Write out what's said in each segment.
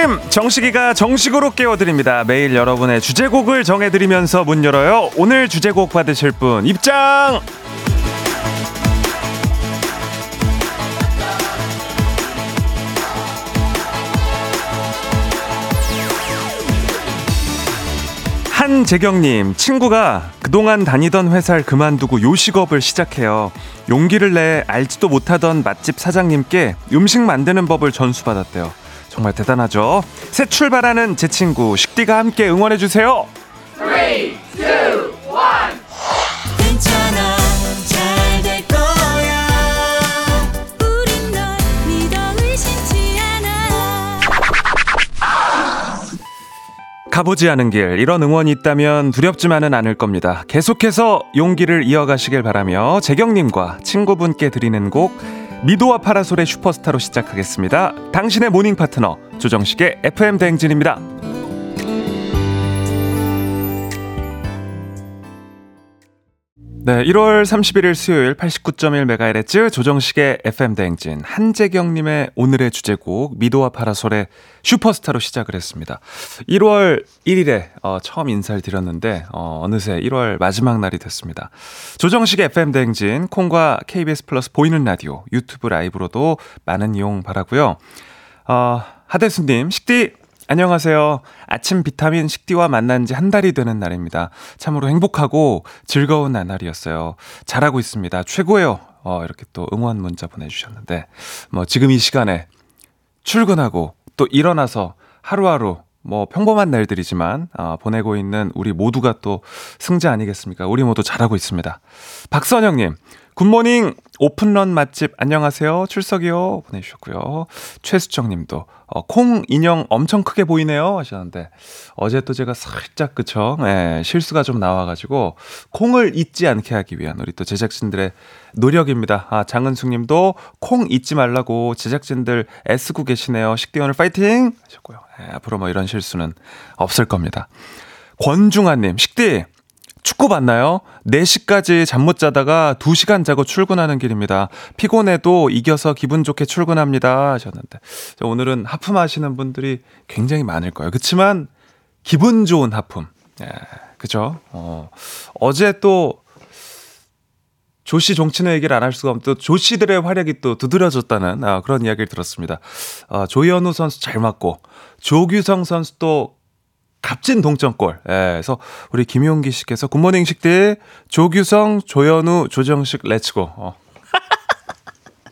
아침 정식이가 정식으로 깨워드립니다. 매일 여러분의 주제곡을 정해드리면서 문 열어요. 오늘 주제곡 받으실 분 입장. 한재경님, 친구가 그동안 다니던 회사를 그만두고 요식업을 시작해요. 용기를 내 알지도 못하던 맛집 사장님께 음식 만드는 법을 전수받았대요. 정말 대단하죠? 새 출발하는 제 친구, 식디가 함께 응원해 주세요. 3, 2, 1. 가보지 않은 길, 이런 응원이 있다면 두렵지만은 않을 겁니다. 계속해서 용기를 이어가시길 바라며 재경님과 친구분께 드리는 곡 미도와 파라솔의 슈퍼스타로 시작하겠습니다. 당신의 모닝 파트너 조정식의 FM 대행진입니다. 네, 1월 31일 수요일 89.1MHz 조정식의 FM 대행진 한재경 님의 오늘의 주제곡 미도와 파라솔의 슈퍼스타로 시작을 했습니다. 1월 1일에 어, 처음 인사를 드렸는데 어, 어느새 1월 마지막 날이 됐습니다. 조정식의 FM 대행진 콩과 KBS 플러스 보이는 라디오 유튜브 라이브로도 많은 이용 바라고요. 어, 하대수 님 식디 안녕하세요. 아침 비타민 식디와 만난 지 한 달이 되는 날입니다. 참으로 행복하고 즐거운 나날이었어요. 잘하고 있습니다. 최고예요. 어, 이렇게 또 응원 문자 보내주셨는데, 뭐, 지금 이 시간에 출근하고 또 일어나서 하루하루 뭐 평범한 날들이지만 어, 보내고 있는 우리 모두가 또 승자 아니겠습니까? 우리 모두 잘하고 있습니다. 박선영님, 굿모닝 오픈런 맛집 안녕하세요. 출석이요. 보내주셨고요. 최수정님도 어, 콩 인형 엄청 크게 보이네요. 하셨는데 어제 또 제가 살짝 그쵸? 예, 실수가 좀 나와가지고 콩을 잊지 않게 하기 위한 우리 또 제작진들의 노력입니다. 아 장은숙님도 콩 잊지 말라고 제작진들 애쓰고 계시네요. 식대원을 파이팅! 하셨고요. 예, 앞으로 뭐 이런 실수는 없을 겁니다. 권중아님 식대 축구 봤나요? 4시까지 잠 못 자다가 2시간 자고 출근하는 길입니다. 피곤해도 이겨서 기분 좋게 출근합니다. 하셨는데. 오늘은 하품 하시는 분들이 굉장히 많을 거예요. 그렇지만 기분 좋은 하품. 예, 그죠? 어, 어제 또 조씨 종친의 얘기를 안 할 수가 없는 또 조씨들의 활약이 또 두드려졌다는 아, 그런 이야기를 들었습니다. 아, 조현우 선수 잘 막고 조규성 선수도 값진 동점골. 예, 그래서 우리 김용기 씨께서 good morning 식대 조규성, 조현우, 조정식 let's go. 어.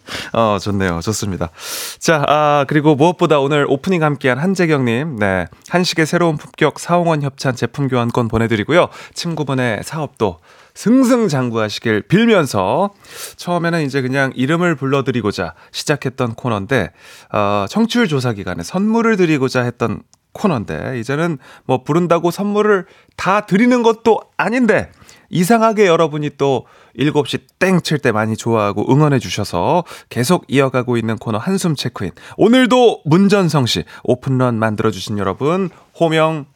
어, 좋네요. 좋습니다. 자, 아, 그리고 무엇보다 오늘 오프닝 함께한 한재경님, 네. 한식의 새로운 품격 사옹원 협찬 제품 교환권 보내드리고요. 친구분의 사업도 승승장구하시길 빌면서 처음에는 이제 그냥 이름을 불러드리고자 시작했던 코너인데, 어, 청취율 조사 기간에 선물을 드리고자 했던 코너인데 이제는 뭐 부른다고 선물을 다 드리는 것도 아닌데 이상하게 여러분이 또 7시 땡 칠 때 많이 좋아하고 응원해 주셔서 계속 이어가고 있는 코너 한숨 체크인. 오늘도 문전성 씨 오픈런 만들어 주신 여러분 호명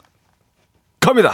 갑니다.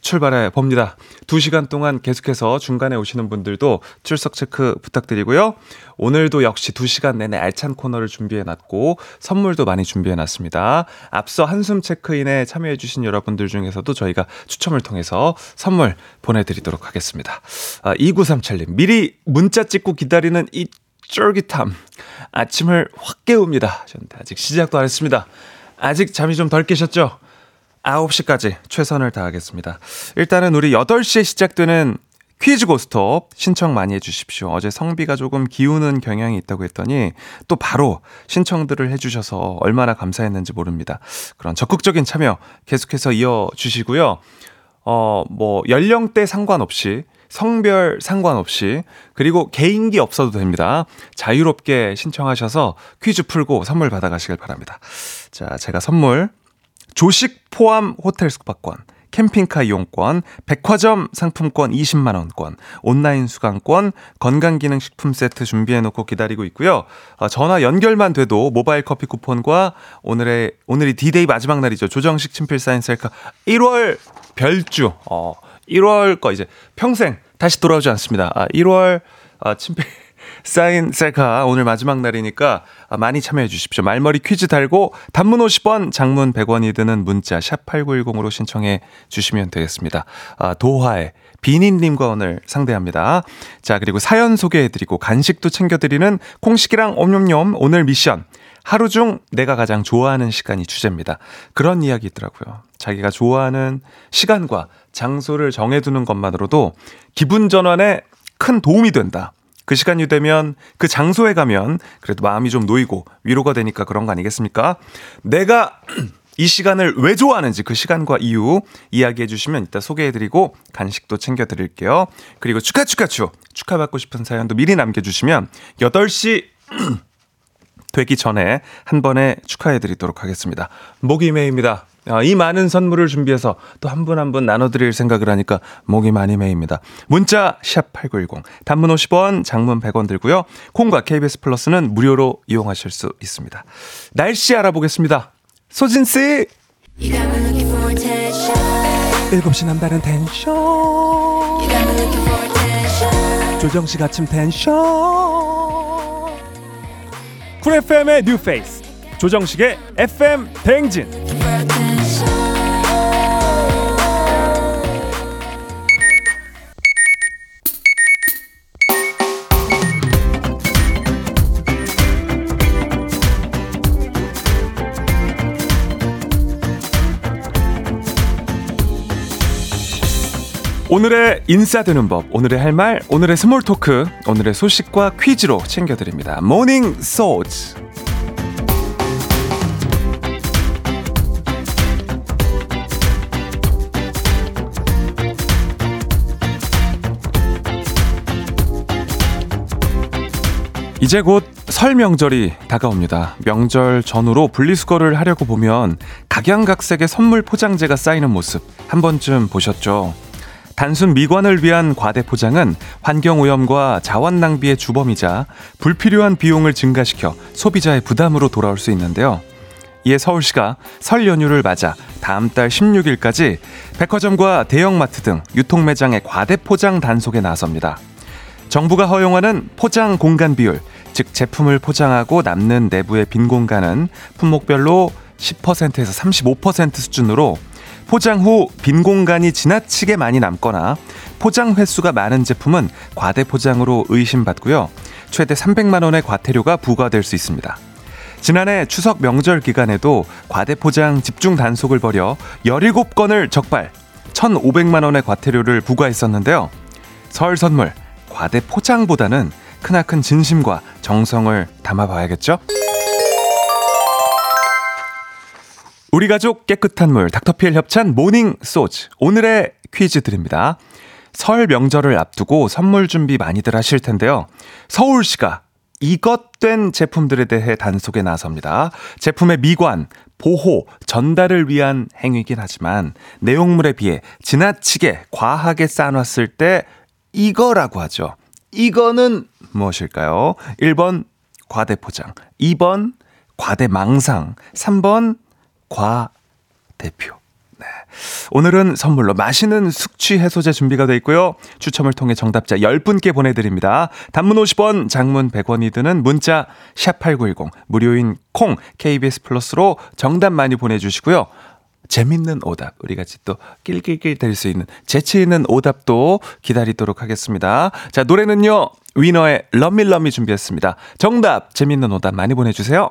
출발해 봅니다. 2시간 동안 계속해서 중간에 오시는 분들도 출석 체크 부탁드리고요. 오늘도 역시 2시간 내내 알찬 코너를 준비해 놨고 선물도 많이 준비해 놨습니다. 앞서 한숨 체크인에 참여해 주신 여러분들 중에서도 저희가 추첨을 통해서 선물 보내 드리도록 하겠습니다. 아, 2937님 미리 문자 찍고 기다리는 이 쫄깃함. 아침을 확 깨웁니다. 아직 시작도 안 했습니다. 아직 잠이 좀 덜 깨셨죠? 9시까지 최선을 다하겠습니다. 일단은 우리 8시에 시작되는 퀴즈 고스톱 신청 많이 해주십시오. 어제 성비가 조금 기우는 경향이 있다고 했더니 또 바로 신청들을 해주셔서 얼마나 감사했는지 모릅니다. 그런 적극적인 참여 계속해서 이어주시고요. 어, 뭐, 연령대 상관없이 성별 상관없이 그리고 개인기 없어도 됩니다. 자유롭게 신청하셔서 퀴즈 풀고 선물 받아가시길 바랍니다. 자, 제가 선물 조식 포함 호텔 숙박권 캠핑카 이용권, 백화점 상품권 20만 원권, 온라인 수강권, 건강기능식품 세트 준비해놓고 기다리고 있고요. 어, 전화 연결만 돼도 모바일 커피 쿠폰과 오늘의, 오늘이 디데이 마지막 날이죠. 조정식 친필 사인 셀카 1월 별주, 어, 1월 거 이제 평생 다시 돌아오지 않습니다. 아, 1월, 아, 친필, 사인 셀카 오늘 마지막 날이니까 많이 참여해 주십시오. 말머리 퀴즈 달고 단문 50원, 장문 100원이 드는 문자 샵 8910으로 신청해 주시면 되겠습니다. 아, 도화의 비니님과 오늘 상대합니다. 자, 그리고 사연 소개해드리고 간식도 챙겨드리는 콩식이랑 옴뇸뇸 오늘 미션. 하루 중 내가 가장 좋아하는 시간이 주제입니다. 그런 이야기 있더라고요. 자기가 좋아하는 시간과 장소를 정해두는 것만으로도 기분 전환에 큰 도움이 된다. 그 시간이 되면 그 장소에 가면 그래도 마음이 좀 놓이고 위로가 되니까 그런 거 아니겠습니까? 내가 이 시간을 왜 좋아하는지 그 시간과 이유 이야기해 주시면 이따 소개해 드리고 간식도 챙겨 드릴게요. 그리고 축하 축하 축 축하받고 싶은 사연도 미리 남겨 주시면 8시 되기 전에 한 번에 축하해 드리도록 하겠습니다. 목이 메입니다. 아, 이 많은 선물을 준비해서 또 한 분 한 분 나눠드릴 생각을 하니까 목이 많이 메입니다. 문자 샵8910 단문 50원 장문 100원 들고요. 콩과 KBS 플러스는 무료로 이용하실 수 있습니다. 날씨 알아보겠습니다. 소진 씨 7시 남다른 텐션 조정식 아침 텐션 쿨 FM의 뉴페이스 조정식의 FM 대행진 오늘의 인싸되는 법, 오늘의 할 말, 오늘의 small talk, 오늘의 소식과 퀴즈로 챙겨드립니다. 모닝 소즈. 이제 곧 설 명절이 다가옵니다. 명절 전후로 분리수거를 하려고 보면 각양각색의 선물 포장재가 쌓이는 모습 한 번쯤 보셨죠? 단순 미관을 위한 과대 포장은 환경 오염과 자원 낭비의 주범이자 불필요한 비용을 증가시켜 소비자의 부담으로 돌아올 수 있는데요. 이에 서울시가 설 연휴를 맞아 다음 달 16일까지 백화점과 대형마트 등 유통 매장의 과대 포장 단속에 나섭니다. 정부가 허용하는 포장 공간 비율, 즉 제품을 포장하고 남는 내부의 빈 공간은 품목별로 10%에서 35% 수준으로 포장 후 빈 공간이 지나치게 많이 남거나 포장 횟수가 많은 제품은 과대 포장으로 의심받고요. 최대 300만 원의 과태료가 부과될 수 있습니다. 지난해 추석 명절 기간에도 과대 포장 집중 단속을 벌여 17건을 적발, 1,500만 원의 과태료를 부과했었는데요. 설 선물 과대 포장보다는 크나큰 진심과 정성을 담아봐야겠죠? 우리 가족 깨끗한 물 닥터피엘 협찬 모닝 소즈 오늘의 퀴즈 드립니다. 설 명절을 앞두고 선물 준비 많이들 하실 텐데요. 서울시가 이것 된 제품들에 대해 단속에 나섭니다. 제품의 미관, 보호, 전달을 위한 행위긴 하지만 내용물에 비해 지나치게 과하게 쌓아놨을 때 이거라고 하죠. 이거는 무엇일까요? 1번 과대포장, 2번 과대망상, 3번 과 대표. 네. 오늘은 선물로 맛있는 숙취 해소제 준비가 되어 있고요. 추첨을 통해 정답자 10분께 보내드립니다. 단문 50원, 장문 100원이 드는 문자 샵8910 무료인 콩 KBS 플러스로 정답 많이 보내주시고요. 재밌는 오답 우리 같이 또 낄낄낄 될 수 있는 재치 있는 오답도 기다리도록 하겠습니다. 자 노래는요 위너의 럼밀럼미 준비했습니다. 정답 재밌는 오답 많이 보내주세요.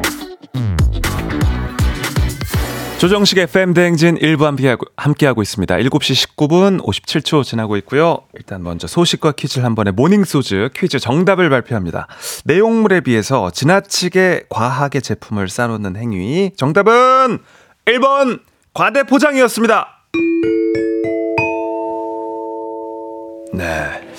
조정식 FM 대행진 1부 함께하고, 함께하고 있습니다. 7시 19분 57초 지나고 있고요. 일단 먼저 소식과 퀴즈를 한 번에 모닝소즈 퀴즈 정답을 발표합니다. 내용물에 비해서 지나치게 과하게 제품을 싸놓는 행위. 정답은 1번 과대포장이었습니다. 네.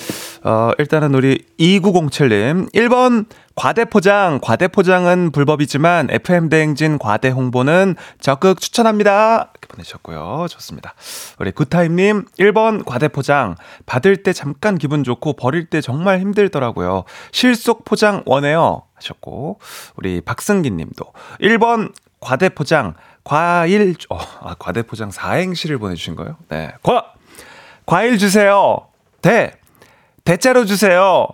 어, 일단은 우리 2907님. 1번 과대포장, 과대포장은 불법이지만 FM대행진 과대 홍보는 적극 추천합니다. 이렇게 보내셨고요. 좋습니다. 우리 굿타임님, 1번 과대포장. 받을 때 잠깐 기분 좋고 버릴 때 정말 힘들더라고요. 실속 포장 원해요. 하셨고, 우리 박승기 님도 1번 과대포장, 과일, 어, 아, 과대포장 4행시를 보내주신 거예요? 네. 과! 과일 주세요. 대! 대자로 주세요.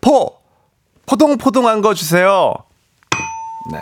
포! 포동포동한 거 주세요. 네.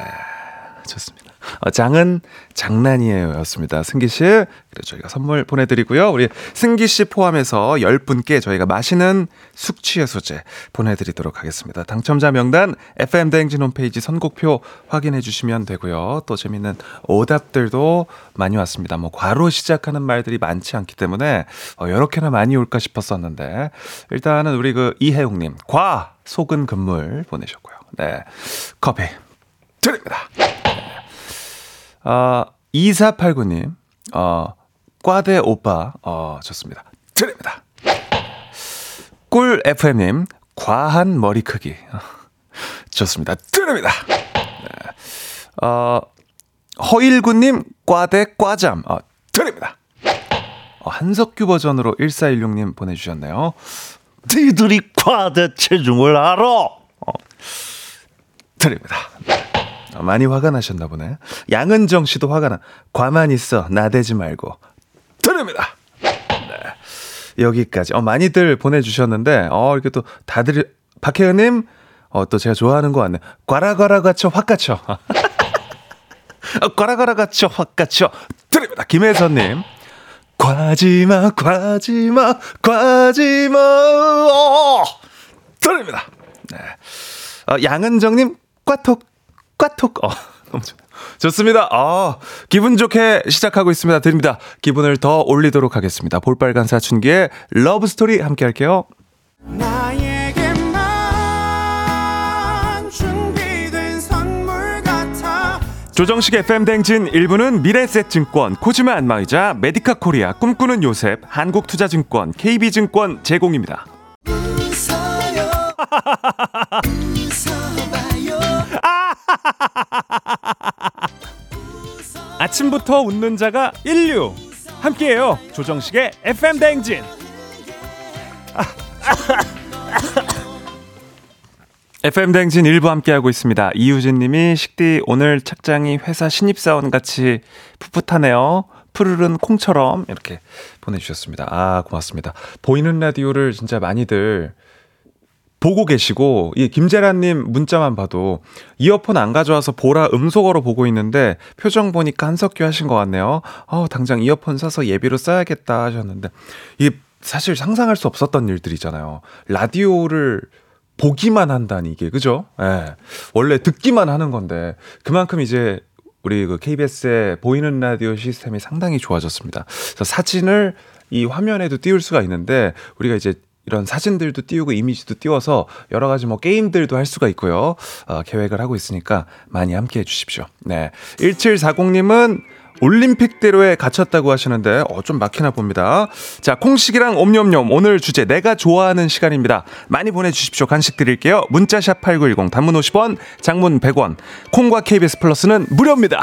좋습니다. 어, 장은 장난이에요. 였습니다. 승기 씨. 그래 저희가 선물 보내드리고요. 우리 승기 씨 포함해서 10분께 저희가 마시는 숙취해소제 보내드리도록 하겠습니다. 당첨자 명단 FM대행진 홈페이지 선곡표 확인해 주시면 되고요. 또 재밌는 오답들도 많이 왔습니다. 뭐, 과로 시작하는 말들이 많지 않기 때문에, 어, 이렇게나 많이 올까 싶었었는데, 일단은 우리 그 이혜웅님, 과! 속은 금물 보내셨고요. 네. 커피 드립니다. 아, 2489님, 어, 과대 오빠, 어, 좋습니다. 드립니다. 꿀 FM님, 과한 머리 크기. 좋습니다. 드립니다. 네. 어, 허일구님, 과대 과잠. 어, 드립니다. 어, 한석규 버전으로 1416님 보내주셨네요. 너희들이 과대 체중을 알아! 어, 드립니다. 어, 많이 화가 나셨나 보네. 양은정 씨도 화가 나. 과만 있어. 나대지 말고. 드립니다. 네. 여기까지. 어, 많이들 보내주셨는데, 어, 이렇게 또 다들, 박혜은님, 어, 또 제가 좋아하는 거 같네. 꽈라꽈라 갇혀, 확. 어, 꽈라꽈라 갇혀, 확 갇혀. 드립니다. 김혜선님. 과지마, 과지마, 과지마, 어! 드립니다. 네. 어, 양은정님, 꽈톡, 꽈톡. 어, 너무 좋 좋습니다. 아, 기분 좋게 시작하고 있습니다. 드립니다. 기분을 더 올리도록 하겠습니다. 볼빨간 사춘기의 love story 함께 할게요. 조정식 FM 대행진 1부는 미래셋증권, 코지마 안마의자, 메디카 코리아, 꿈꾸는 요셉, 한국투자증권, KB증권 제공입니다. 아침부터 웃는 자가 인류. 함께해요. 조정식의 FM 대행진. FM 대행진 일부 함께하고 있습니다. 이유진님이 식디 오늘 착장이 회사 신입사원 같이 풋풋하네요. 푸르른 콩처럼 이렇게 보내주셨습니다. 아 고맙습니다. 보이는 라디오를 진짜 많이들 보고 계시고 이 김재란님 문자만 봐도 이어폰 안 가져와서 보라 음소거로 보고 있는데 표정 보니까 한석규 하신 것 같네요. 어 당장 이어폰 사서 예비로 써야겠다 하셨는데 이게 사실 상상할 수 없었던 일들이잖아요. 라디오를 보기만 한다니 이게 그죠? 예. 원래 듣기만 하는 건데 그만큼 이제 우리 그 KBS의 보이는 라디오 시스템이 상당히 좋아졌습니다. 그래서 사진을 이 화면에도 띄울 수가 있는데 우리가 이제 이런 사진들도 띄우고 이미지도 띄워서 여러 가지 뭐 게임들도 할 수가 있고요. 어, 계획을 하고 있으니까 많이 함께 해 주십시오. 네. 1740님은 올림픽대로에 갇혔다고 하시는데 어, 좀 막히나 봅니다. 자, 콩식이랑 옴뇸뇸 오늘 주제 내가 좋아하는 시간입니다. 많이 보내주십시오. 간식 드릴게요. 문자샵 8910 단문 50원, 장문 100원. 콩과 KBS 플러스는 무료입니다.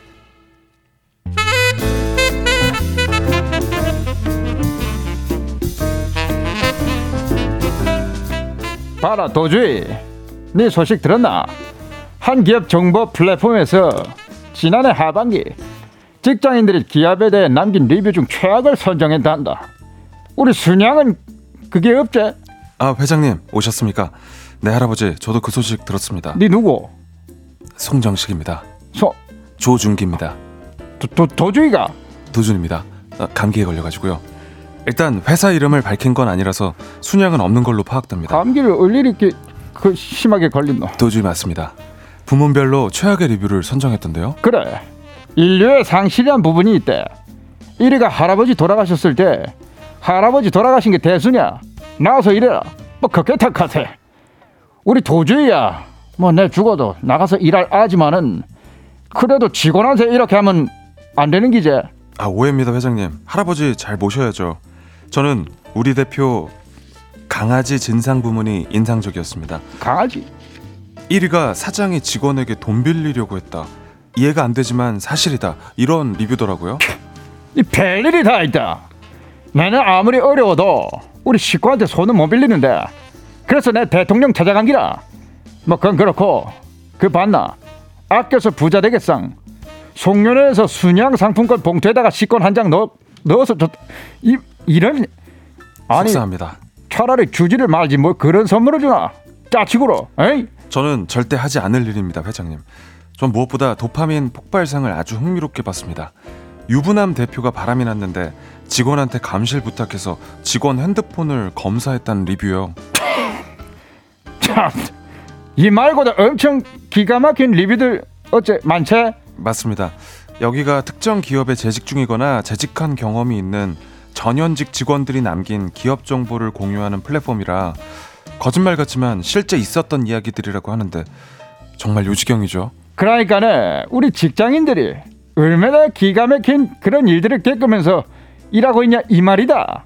봐라 도주희 네 소식 들었나? 한 기업 정보 플랫폼에서 지난해 하반기 직장인들이 기업에 대해 남긴 리뷰 중 최악을 선정했단다 우리 순양은 그게 없제? 아, 회장님, 오셨습니까? 네, 할아버지, 저도 그 소식 들었습니다. 네 누구? 송정식입니다. 소, 조준기입니다. 도, 도, 도주희가? 도준입니다. 아, 감기에 걸려가지고요. 일단 회사 이름을 밝힌 건 아니라서 순양은 없는 걸로 파악됩니다. 감기를 얼일이 이렇게 그 심하게 걸린노 도주희 맞습니다. 부문별로 최악의 리뷰를 선정했던데요. 그래 인류의 상실한 부분이 있대 1위가 할아버지 돌아가셨을 때 할아버지 돌아가신 게 대수냐 나와서 이래라 뭐 그렇게 탁하세 우리 도주희야 뭐 내 죽어도 나가서 일할 아지만은 그래도 직원한테 이렇게 하면 안 되는 기제 아, 오해입니다, 회장님. 할아버지 잘 모셔야죠. 저는 우리 대표 강아지 진상 부문이 인상적이었습니다. 강아지 1위가 사장이 직원에게 돈 빌리려고 했다. 이해가 안 되지만 사실이다. 이런 리뷰더라고요. 이 별일이 다 있다 나는 아무리 어려워도 우리 식구한테 손은 못 빌리는데 그래서 내 대통령 찾아간 기라 뭐 그건 그렇고 그 봤나 아껴서 부자 되겠상 송년회에서 순양 상품권 봉투에다가 식권 한 장 넣어 넣어서 줬- 이 이런 아니 속상합니다. 차라리 주지를 말지 뭐 그런 선물을 주나 짜치구로 에이 저는 절대 하지 않을 일입니다, 회장님. 전 무엇보다 도파민 폭발상을 아주 흥미롭게 봤습니다. 유부남 대표가 바람이 났는데 직원한테 감실 부탁해서 직원 핸드폰을 검사했다는 리뷰요. 참이 말고도 엄청 기가 막힌 리뷰들 어째 많지 맞습니다. 여기가 특정 기업에 재직 중이거나 재직한 경험이 있는 전현직 직원들이 남긴 기업 정보를 공유하는 플랫폼이라 거짓말 같지만 실제 있었던 이야기들이라고 하는데 정말 요지경이죠. 그러니까는 우리 직장인들이 얼마나 기가 막힌 그런 일들을 겪으면서 일하고 있냐 이 말이다.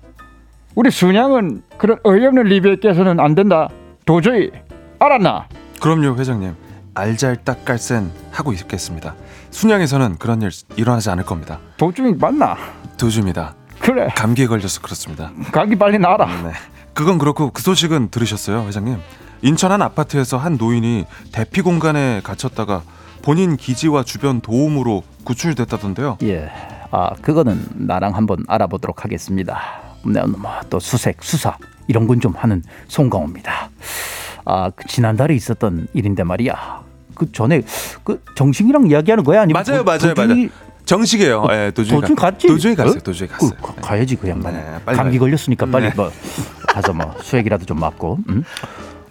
우리 순양은 그런 어이없는 리뷰에 깨서는 안 된다. 도저히 알았나? 그럼요, 회장님. 알잘딱깔센 하고 있겠습니다. 순양에서는 그런 일 일어나지 않을 겁니다. 도중이 맞나? 도주입니다. 그래 감기에 걸려서 그렇습니다. 감기 빨리 나라. 네. 그건 그렇고 그 소식은 들으셨어요, 회장님? 인천 한 아파트에서 한 노인이 대피 공간에 갇혔다가 본인 기지와 주변 도움으로 구출됐다던데요. 예, 아 그거는 나랑 한번 알아보도록 하겠습니다. 내가 뭐또 수색, 수사 이런 건 좀 하는 송강호입니다. 아 그 지난달에 있었던 일인데 말이야. 그 전에 그 정식이랑 이야기하는 거야 아니면 맞아요, 도- 맞아요, 맞아요. 정식이에요. 예, 도중에 도중 가- 갔지? 도중에 갔어요. 어? 도중에 그, 갔어요. 가- 가야지 그 양반. 네, 빨리 감기 가요. 걸렸으니까 빨리 네. 뭐 가서 뭐 수액이라도 좀 맞고. 음?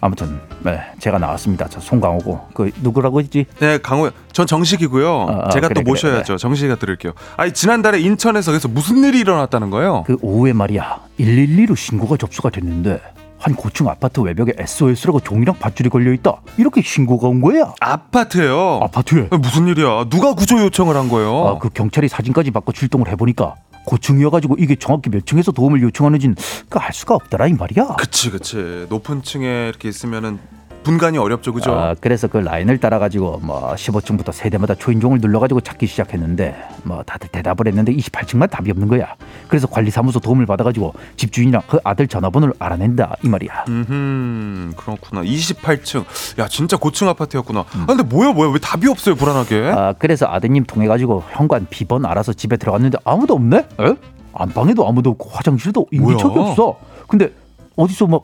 아무튼 네, 제가 나왔습니다. 저 송강호고 그 누구라고 했지? 네, 강호, 전 정식이고요. 아, 제가 그래, 또 모셔야죠. 그래, 정식이가 들을게요. 아니 지난달에 인천에서 그래서 무슨 일이 일어났다는 거예요? 그 오후에 말이야 112로 신고가 접수가 됐는데 한 고층 아파트 외벽에 SOS라고 종이랑 밧줄이 걸려 있다. 이렇게 신고가 온 거야. 아파트예요. 아파트에. 무슨 일이야? 누가 구조 요청을 한 거예요? 아, 그 경찰이 사진까지 받고 출동을 해 보니까 고층이어가지고 이게 정확히 몇 층에서 도움을 요청하는지는 그 알 수가 없더라 이 말이야. 그치 그치 높은 층에 이렇게 있으면은 분간이 어렵죠 그죠? 아, 그래서 그 라인을 따라가지고 뭐 15층부터 세대마다 초인종을 눌러가지고 찾기 시작했는데 뭐 다들 대답을 했는데 28층만 답이 없는 거야. 그래서 관리사무소 도움을 받아가지고 집주인이랑 그 아들 전화번호를 알아낸다 이 말이야. 음 그렇구나 28층 야 진짜 고층 아파트였구나 음. 아, 근데 뭐야 뭐야 왜 답이 없어요 불안하게 아, 그래서 아드님 통해 가지고 현관 비번 알아서 집에 들어갔는데 아무도 없네? 에? 안방에도 아무도 없고 화장실도 인기척이? 없어. 근데 어디서 막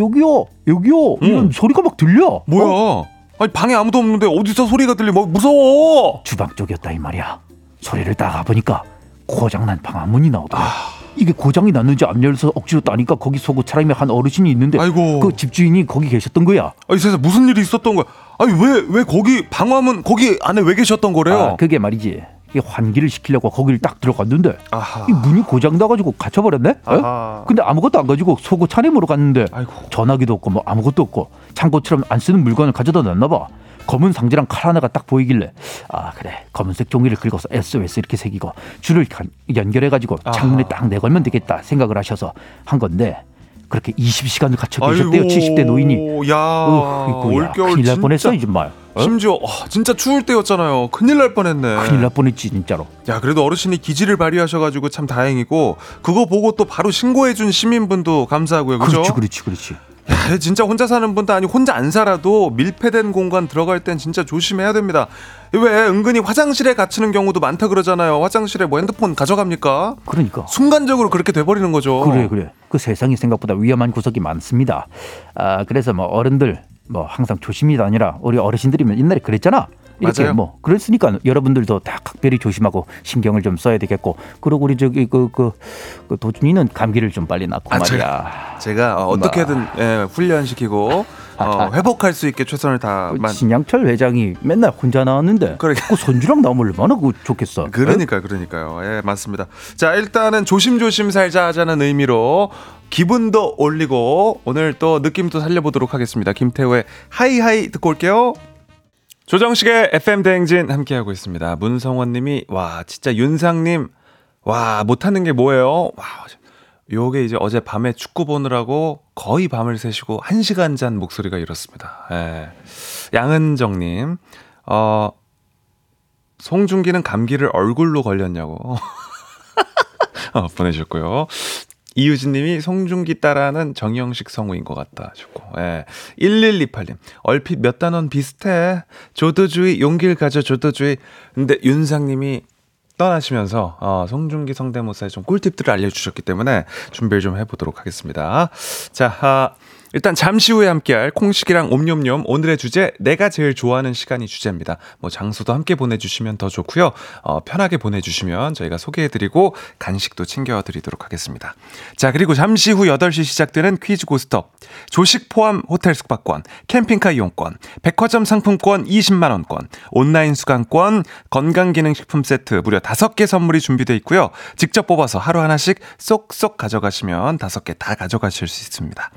여기요, 여기요 이런 응. 소리가 막 들려. 뭐야 어? 아니 방에 아무도 없는데 어디서 소리가 들리 뭐 무서워 주방 쪽이었다 이 말이야. 소리를 따가 보니까 고장난 방화문이 나오더라. 아. 이게 고장이 났는지 안 열려서 억지로 따니까 거기 속옷 차림에 한 어르신이 있는데 아이고. 그 집주인이 거기 계셨던 거야. 아니 세상 무슨 일이 있었던 거야 아니 왜 왜 거기 방화문 거기 안에 왜 계셨던 거래요 아, 그게 말이지. 이 환기를 시키려고 거기를 딱 들어갔는데 아하 이 문이 고장 나가지고 갇혀버렸네. 에? 아하. 근데 아무것도 안 가지고 속옷 차림으로 갔는데 아이고. 전화기도 없고 뭐 아무것도 없고 창고처럼 안 쓰는 물건을 가져다 놨나 봐. 검은 상자랑 칼 하나가 딱 보이길래 아 그래 검은색 종이를 긁어서 SOS 이렇게 새기고 줄을 연결해 가지고 창문에. 딱 내걸면 되겠다 생각을 하셔서 한 건데 그렇게 20시간을 갇혀 계셨대요 아이고, 70대 노인이. 야 야, 올겨울 큰일 날 진짜 뻔했어 이 정말. 어? 심지어 와, 진짜 추울 때였잖아요 큰일 날 뻔했네 큰일 날 뻔했지 진짜로. 야 그래도 어르신이 기지를 발휘하셔가지고 참 다행이고 그거 보고 또 바로 신고해준 시민분도 감사하고요 그죠? 그렇지 그렇지 그렇지. 야, 진짜 혼자 사는 분도 아니고 혼자 안 살아도 밀폐된 공간 들어갈 땐 진짜 조심해야 됩니다 왜 은근히 화장실에 갇히는 경우도 많다 그러잖아요 화장실에 뭐 핸드폰 가져갑니까? 그러니까. 순간적으로 그렇게 돼버리는 거죠 그래 그래 그 세상이 생각보다 위험한 구석이 많습니다 아 그래서 뭐 어른들 뭐 항상 조심이 아니라 우리 어르신들이면 옛날에 그랬잖아 이렇게 맞아요. 뭐 그랬으니까 여러분들도 다 각별히 조심하고 신경을 좀 써야 되겠고 그리고 우리 저기 그, 그, 그 도준이는 감기를 좀 빨리 낫고 아, 말이야 제가 어, 어떻게든 예, 훈련시키고 어, 회복할 수 있게 최선을 그 다만 신양철 회장이 맨날 혼자 나왔는데 그러게. 그 손주랑 나오면 얼마나 그 좋겠어 그러니까 그러니까요. 예, 맞습니다. 자, 일단은 조심조심 살자 하자는 의미로 기분도 올리고 오늘 또 느낌도 살려보도록 하겠습니다. 김태우의 하이하이 듣고 올게요. 조정식의 FM 대행진 함께하고 있습니다. 문성원 님이 와, 진짜 윤상 님 와, 못하는 게 뭐예요? 와, 요게 이제 어제 밤에 축구 보느라고 거의 밤을 새시고 1 시간 잔 목소리가 이렇습니다. 예. 양은정 님. 어, 송중기는 감기를 얼굴로 걸렸냐고 어, 보내주셨고요. 이유진님이 송중기 따라는 정영식 성우인 것 같다 하셨고, 예. 1128님 얼핏 몇 단원 비슷해. 조도주의 용기를 가져 조도주의. 근데 윤상님이 떠나시면서 어, 송중기 성대모사의 좀 꿀팁들을 알려주셨기 때문에 준비를 좀 해보도록 하겠습니다. 자, 아, 일단 잠시 후에 함께할 콩식이랑 옴뇸뇸 오늘의 주제 내가 제일 좋아하는 시간이 주제입니다. 뭐 장소도 함께 보내주시면 더 좋고요. 어, 편하게 보내주시면 저희가 소개해드리고 간식도 챙겨드리도록 하겠습니다. 자 그리고 잠시 후 8시 시작되는 퀴즈 고스톱 조식 포함 호텔 숙박권 캠핑카 이용권 백화점 상품권 20만 원권 온라인 수강권 건강기능식품 세트 무려 5개 선물이 준비되어 있고요. 직접 뽑아서 하루 하나씩 쏙쏙 가져가시면 5개 다 가져가실 수 있습니다.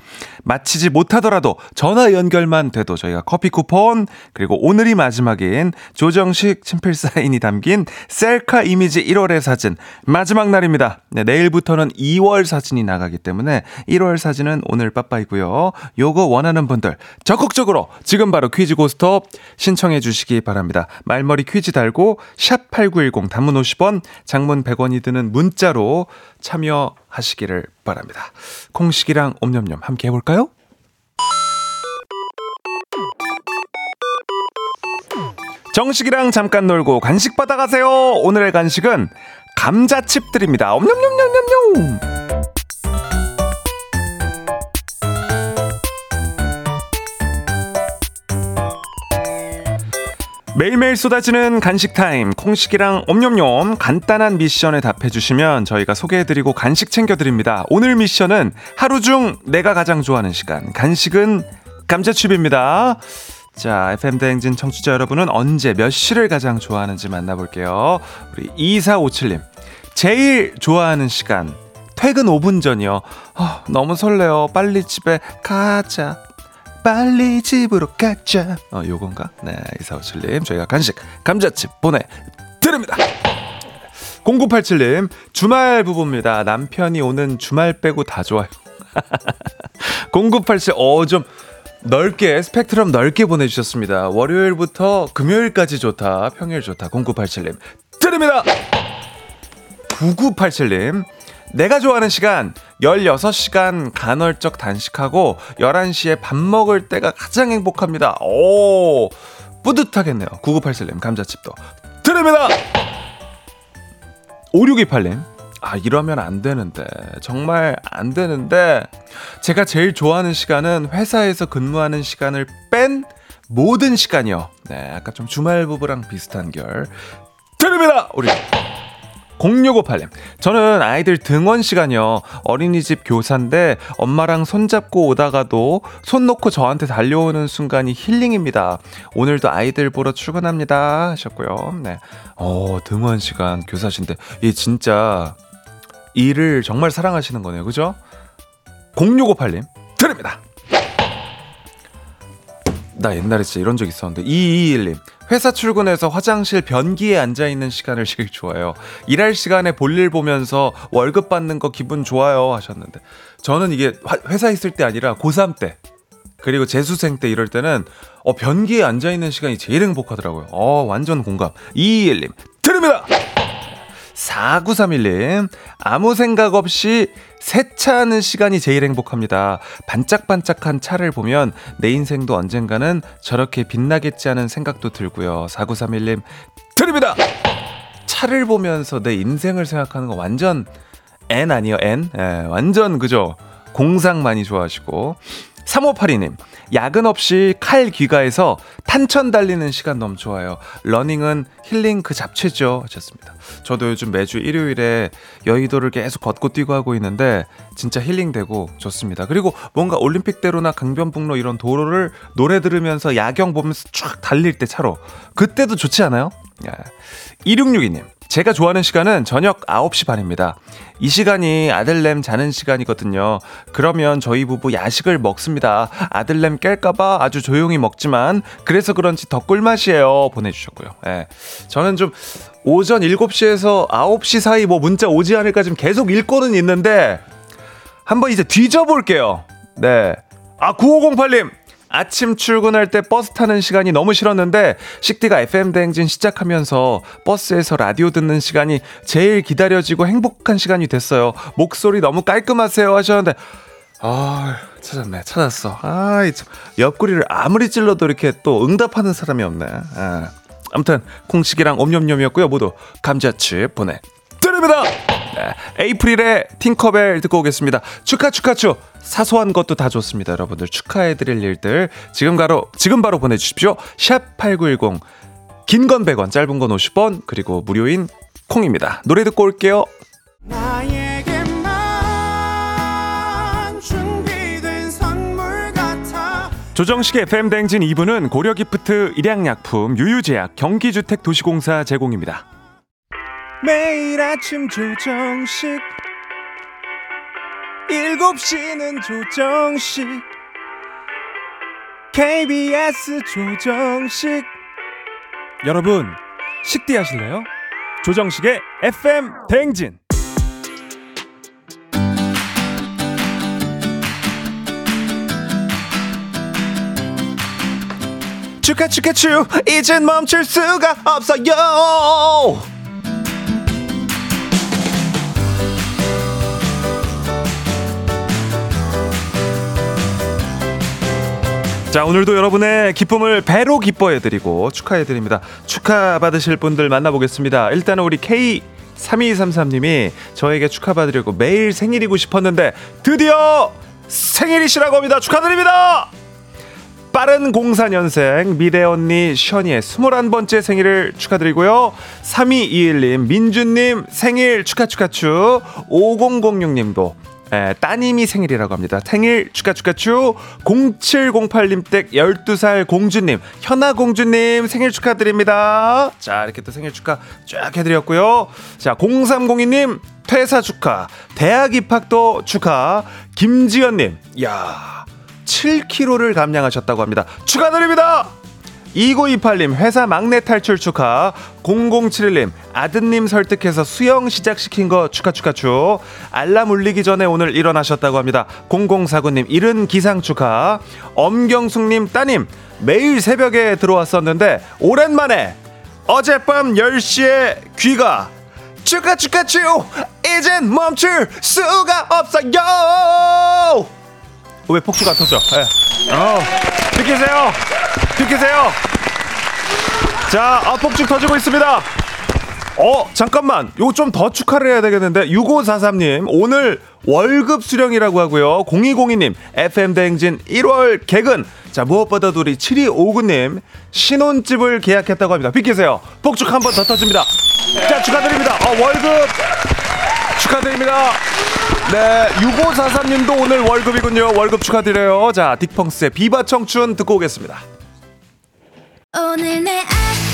마치지 못하더라도 전화 연결만 돼도 저희가 커피 쿠폰 그리고 오늘이 마지막인 조정식 친필 사인이 담긴 셀카 이미지 1월의 사진 마지막 날입니다. 네, 내일부터는 2월 사진이 나가기 때문에 1월 사진은 오늘 빠빠이고요. 요거 원하는 분들 적극적으로 지금 바로 퀴즈 고스톱 신청해 주시기 바랍니다. 말머리 퀴즈 달고 샵 8910 단문 50원 장문 100원이 드는 문자로 참여하시기를 바랍니다. 콩식이랑 옴념념 함께 해볼까요? 정식이랑 잠깐 놀고 간식 받아가세요. 오늘의 간식은 감자칩들입니다. 옴념념념념념. 매일매일 쏟아지는 간식 타임 콩식이랑 옴뇸뇸 간단한 미션에 답해주시면 저희가 소개해드리고 간식 챙겨드립니다 오늘 미션은 하루 중 내가 가장 좋아하는 시간 간식은 감자칩입니다 자 FM대행진 청취자 여러분은 언제 몇 시를 가장 좋아하는지 만나볼게요 우리 2457님 제일 좋아하는 시간 퇴근 5분 전이요. 아, 너무 설레요. 빨리 집에 가자. 빨리 집으로 가자. 어, 요건가? 네, 이사오칠님. 저희가 간식, 감자칩 보내드립니다. 0987님, 주말 부부입니다. 남편이 오는 주말 빼고 다 좋아요. 0987, 어, 좀 넓게, 스펙트럼 넓게 보내주셨습니다. 월요일부터 금요일까지 좋다. 평일 좋다. 0987님. 드립니다! 9987님. 내가 좋아하는 시간 16시간 간헐적 단식하고 11시에 밥 먹을 때가 가장 행복합니다. 오, 뿌듯하겠네요. 9987님 감자칩도 드립니다. 5628님. 아, 이러면 안 되는데. 정말 안 되는데. 제가 제일 좋아하는 시간은 회사에서 근무하는 시간을 뺀 모든 시간이요. 네, 아까 좀 주말 부부랑 비슷한 결. 드립니다! 우리 0658님. 저는 아이들 등원 시간이요. 어린이집 교사인데 엄마랑 손잡고 오다가도 손 놓고 저한테 달려오는 순간이 힐링입니다. 오늘도 아이들 보러 출근합니다. 하셨고요. 네. 어, 등원 시간 교사신데. 이 진짜 일을 정말 사랑하시는 거네요. 그죠? 0658님. 드립니다. 나 옛날에 진짜 이런 적 있었는데 2221님 회사 출근해서 화장실 변기에 앉아 있는 시간을 제일 좋아해요. 일할 시간에 볼일 보면서 월급 받는 거 기분 좋아요 하셨는데 저는 이게 회사 있을 때 아니라 고3 때 그리고 재수생 때 이럴 때는 어 변기에 앉아 있는 시간이 제일 행복하더라고요. 어 완전 공감. 2221님 드립니다. 4931님, 아무 생각 없이 세차하는 시간이 제일 행복합니다. 반짝반짝한 차를 보면 내 인생도 언젠가는 저렇게 빛나겠지 하는 생각도 들고요. 4931님, 드립니다! 차를 보면서 내 인생을 생각하는 거 완전 N 아니요, N? 예, 완전 그죠? 공상 많이 좋아하시고. 3582님, 야근 없이 칼 귀가해서 탄천 달리는 시간 너무 좋아요. 러닝은 힐링 그 잡채죠. 하셨습니다. 저도 요즘 매주 일요일에 여의도를 계속 걷고 뛰고 하고 있는데 진짜 힐링되고 좋습니다. 그리고 뭔가 올림픽대로나 강변북로 이런 도로를 노래 들으면서 야경 보면서 쫙 달릴 때 차로 그때도 좋지 않아요? 2662님. 제가 좋아하는 시간은 저녁 9시 반입니다. 이 시간이 아들냄 자는 시간이거든요. 그러면 저희 부부 야식을 먹습니다. 아들냄 깰까봐 아주 조용히 먹지만, 그래서 그런지 더 꿀맛이에요. 보내주셨고요. 예. 저는 좀 오전 7시에서 9시 사이 뭐 문자 오지 않을까 좀 계속 읽고는 있는데, 한번 이제 뒤져볼게요. 네. 아, 9508님! 아침 출근할 때 버스 타는 시간이 너무 싫었는데 식디가 FM 대행진 시작하면서 버스에서 라디오 듣는 시간이 제일 기다려지고 행복한 시간이 됐어요. 목소리 너무 깔끔하세요 하셨는데 아 찾았네 찾았어. 아 옆구리를 아무리 찔러도 이렇게 또 응답하는 사람이 없네. 아. 아무튼 콩식이랑 옴념념이었고요. 모두 감자칩 보내 드립니다. 네, 에이프릴의 팅커벨 듣고 오겠습니다. 축하 축하 축. 사소한 것도 다 좋습니다. 여러분들 축하해드릴 일들 지금 바로 지금 바로 보내주십시오. 샵 #8910 긴 건 100원, 짧은 건 50원, 그리고 무료인 콩입니다. 노래 듣고 올게요. 조정식의 FM 댕진 2부는 고려기프트, 일양약품, 유유제약, 경기주택 도시공사 제공입니다. 매일 아침 조정식 7시는 조정식 KBS 조정식. 여러분 식디 하실래요? 조정식의 FM 대행진. 축하 축하 축 이젠 멈출 수가 없어요 자, 오늘도 여러분의 기쁨을 배로 기뻐해드리고 축하해드립니다. 축하받으실 분들 만나보겠습니다. 일단은 우리 K3233님이 저에게 축하받으려고 매일 생일이고 싶었는데 드디어 생일이시라고 합니다. 축하드립니다! 빠른 04년생 미래 언니 션이의 21번째 생일을 축하드리고요. 3221님, 민주님 생일 축하 축하 축. 5006님도 에, 따님이 생일이라고 합니다. 생일 축하 축하 축 0708님 댁 12살 공주님 현아 공주님 생일 축하드립니다. 자 이렇게 또 생일 축하 쫙 해드렸고요. 자 0302님 퇴사 축하 대학 입학도 축하 김지연님 야 7kg를 감량하셨다고 합니다. 축하드립니다. 2928님 회사 막내 탈출 축하. 0071님 아드님 설득해서 수영 시작시킨 거 축하 축하 축. 알람 울리기 전에 오늘 일어나셨다고 합니다. 0049님 이른 기상 축하. 엄경숙님 따님 매일 새벽에 들어왔었는데 오랜만에 어젯밤 10시에 귀가 축하 축하 축. 이젠 멈출 수가 없어요 왜 폭주가 안 터져? 예. 어, 비키세요. 비키세요. 자, 아, 폭죽 터지고 있습니다. 어, 잠깐만. 요거 좀 더 축하를 해야 되겠는데. 6543님, 오늘 월급 수령이라고 하고요. 0202님, FM대행진 1월 개근. 자, 무엇보다도 우리 7259님, 신혼집을 계약했다고 합니다. 비키세요. 폭죽 한 번 더 터집니다. 자, 축하드립니다. 어, 월급 축하드립니다. 네, 6543님도 오늘 월급이군요. 월급 축하드려요. 자, 딕펑스의 비바 청춘 듣고 오겠습니다. 오늘 내 아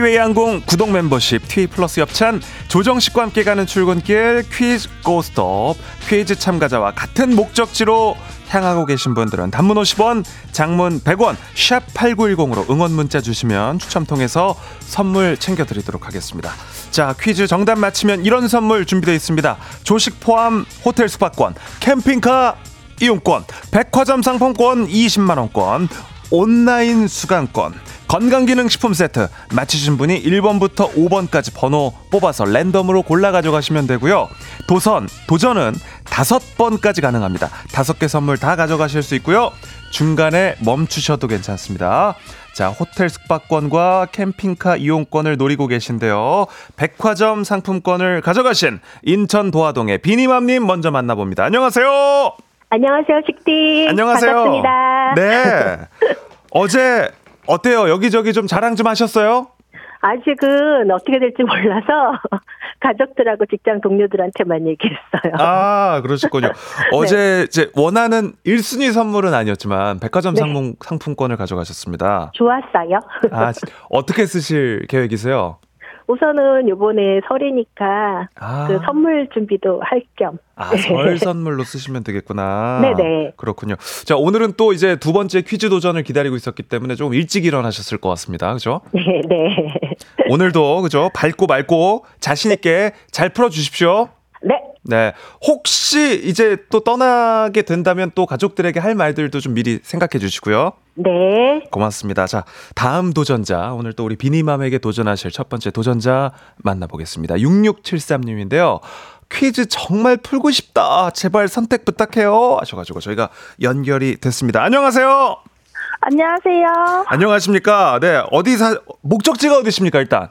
티웨이 항공 구독 멤버십 티웨이 플러스 협찬 조정식과 함께 가는 출근길 퀴즈 고스톱 퀴즈 참가자와 같은 목적지로 향하고 계신 분들은 단문 50원 장문 100원 샵 8910으로 응원 문자 주시면 추첨 통해서 선물 챙겨드리도록 하겠습니다. 자 퀴즈 정답 맞히면 이런 선물 준비되어 있습니다. 조식 포함 호텔 숙박권 캠핑카 이용권 백화점 상품권 20만원권 온라인 수강권 건강기능식품 세트. 맞히신 분이 1번부터 5번까지 번호 뽑아서 랜덤으로 골라 가져가시면 되고요. 도선 도전은 다섯 번까지 가능합니다. 다섯 개 선물 다 가져가실 수 있고요. 중간에 멈추셔도 괜찮습니다. 자 호텔 숙박권과 캠핑카 이용권을 노리고 계신데요. 백화점 상품권을 가져가신 인천 도화동의 비니맘님 먼저 만나봅니다. 안녕하세요. 안녕하세요, 식디. 안녕하세요. 반갑습니다. 네. 어제 어때요 여기저기 좀 자랑 좀 하셨어요 아직은 어떻게 될지 몰라서 가족들하고 직장 동료들한테만 얘기했어요. 아, 그러셨군요. 어제 이제 원하는 1순위 선물은 아니었지만 백화점 네. 상품, 상품권을 가져가셨습니다. 좋았어요. 아, 진- 어떻게 쓰실 계획이세요? 우선은 요번에 설이니까 아. 그 선물 준비도 할 겸. 아, 설 선물로 쓰시면 되겠구나. 네네. 그렇군요. 자, 오늘은 또 이제 두 번째 퀴즈 도전을 기다리고 있었기 때문에 조금 일찍 일어나셨을 것 같습니다. 그죠? 네, 네. 오늘도, 그죠? 밝고 맑고 자신있게 잘 풀어주십시오. 네. 네. 혹시 이제 또 떠나게 된다면 또 가족들에게 할 말들도 좀 미리 생각해 주시고요. 네. 고맙습니다. 자, 다음 도전자. 오늘 또 우리 비니맘에게 도전하실 첫 번째 도전자 만나보겠습니다. 6673님인데요. 퀴즈 정말 풀고 싶다. 제발 선택 부탁해요. 하셔가지고 저희가 연결이 됐습니다. 안녕하세요. 안녕하세요. 안녕하십니까. 네. 어디 사, 목적지가 어디십니까, 일단?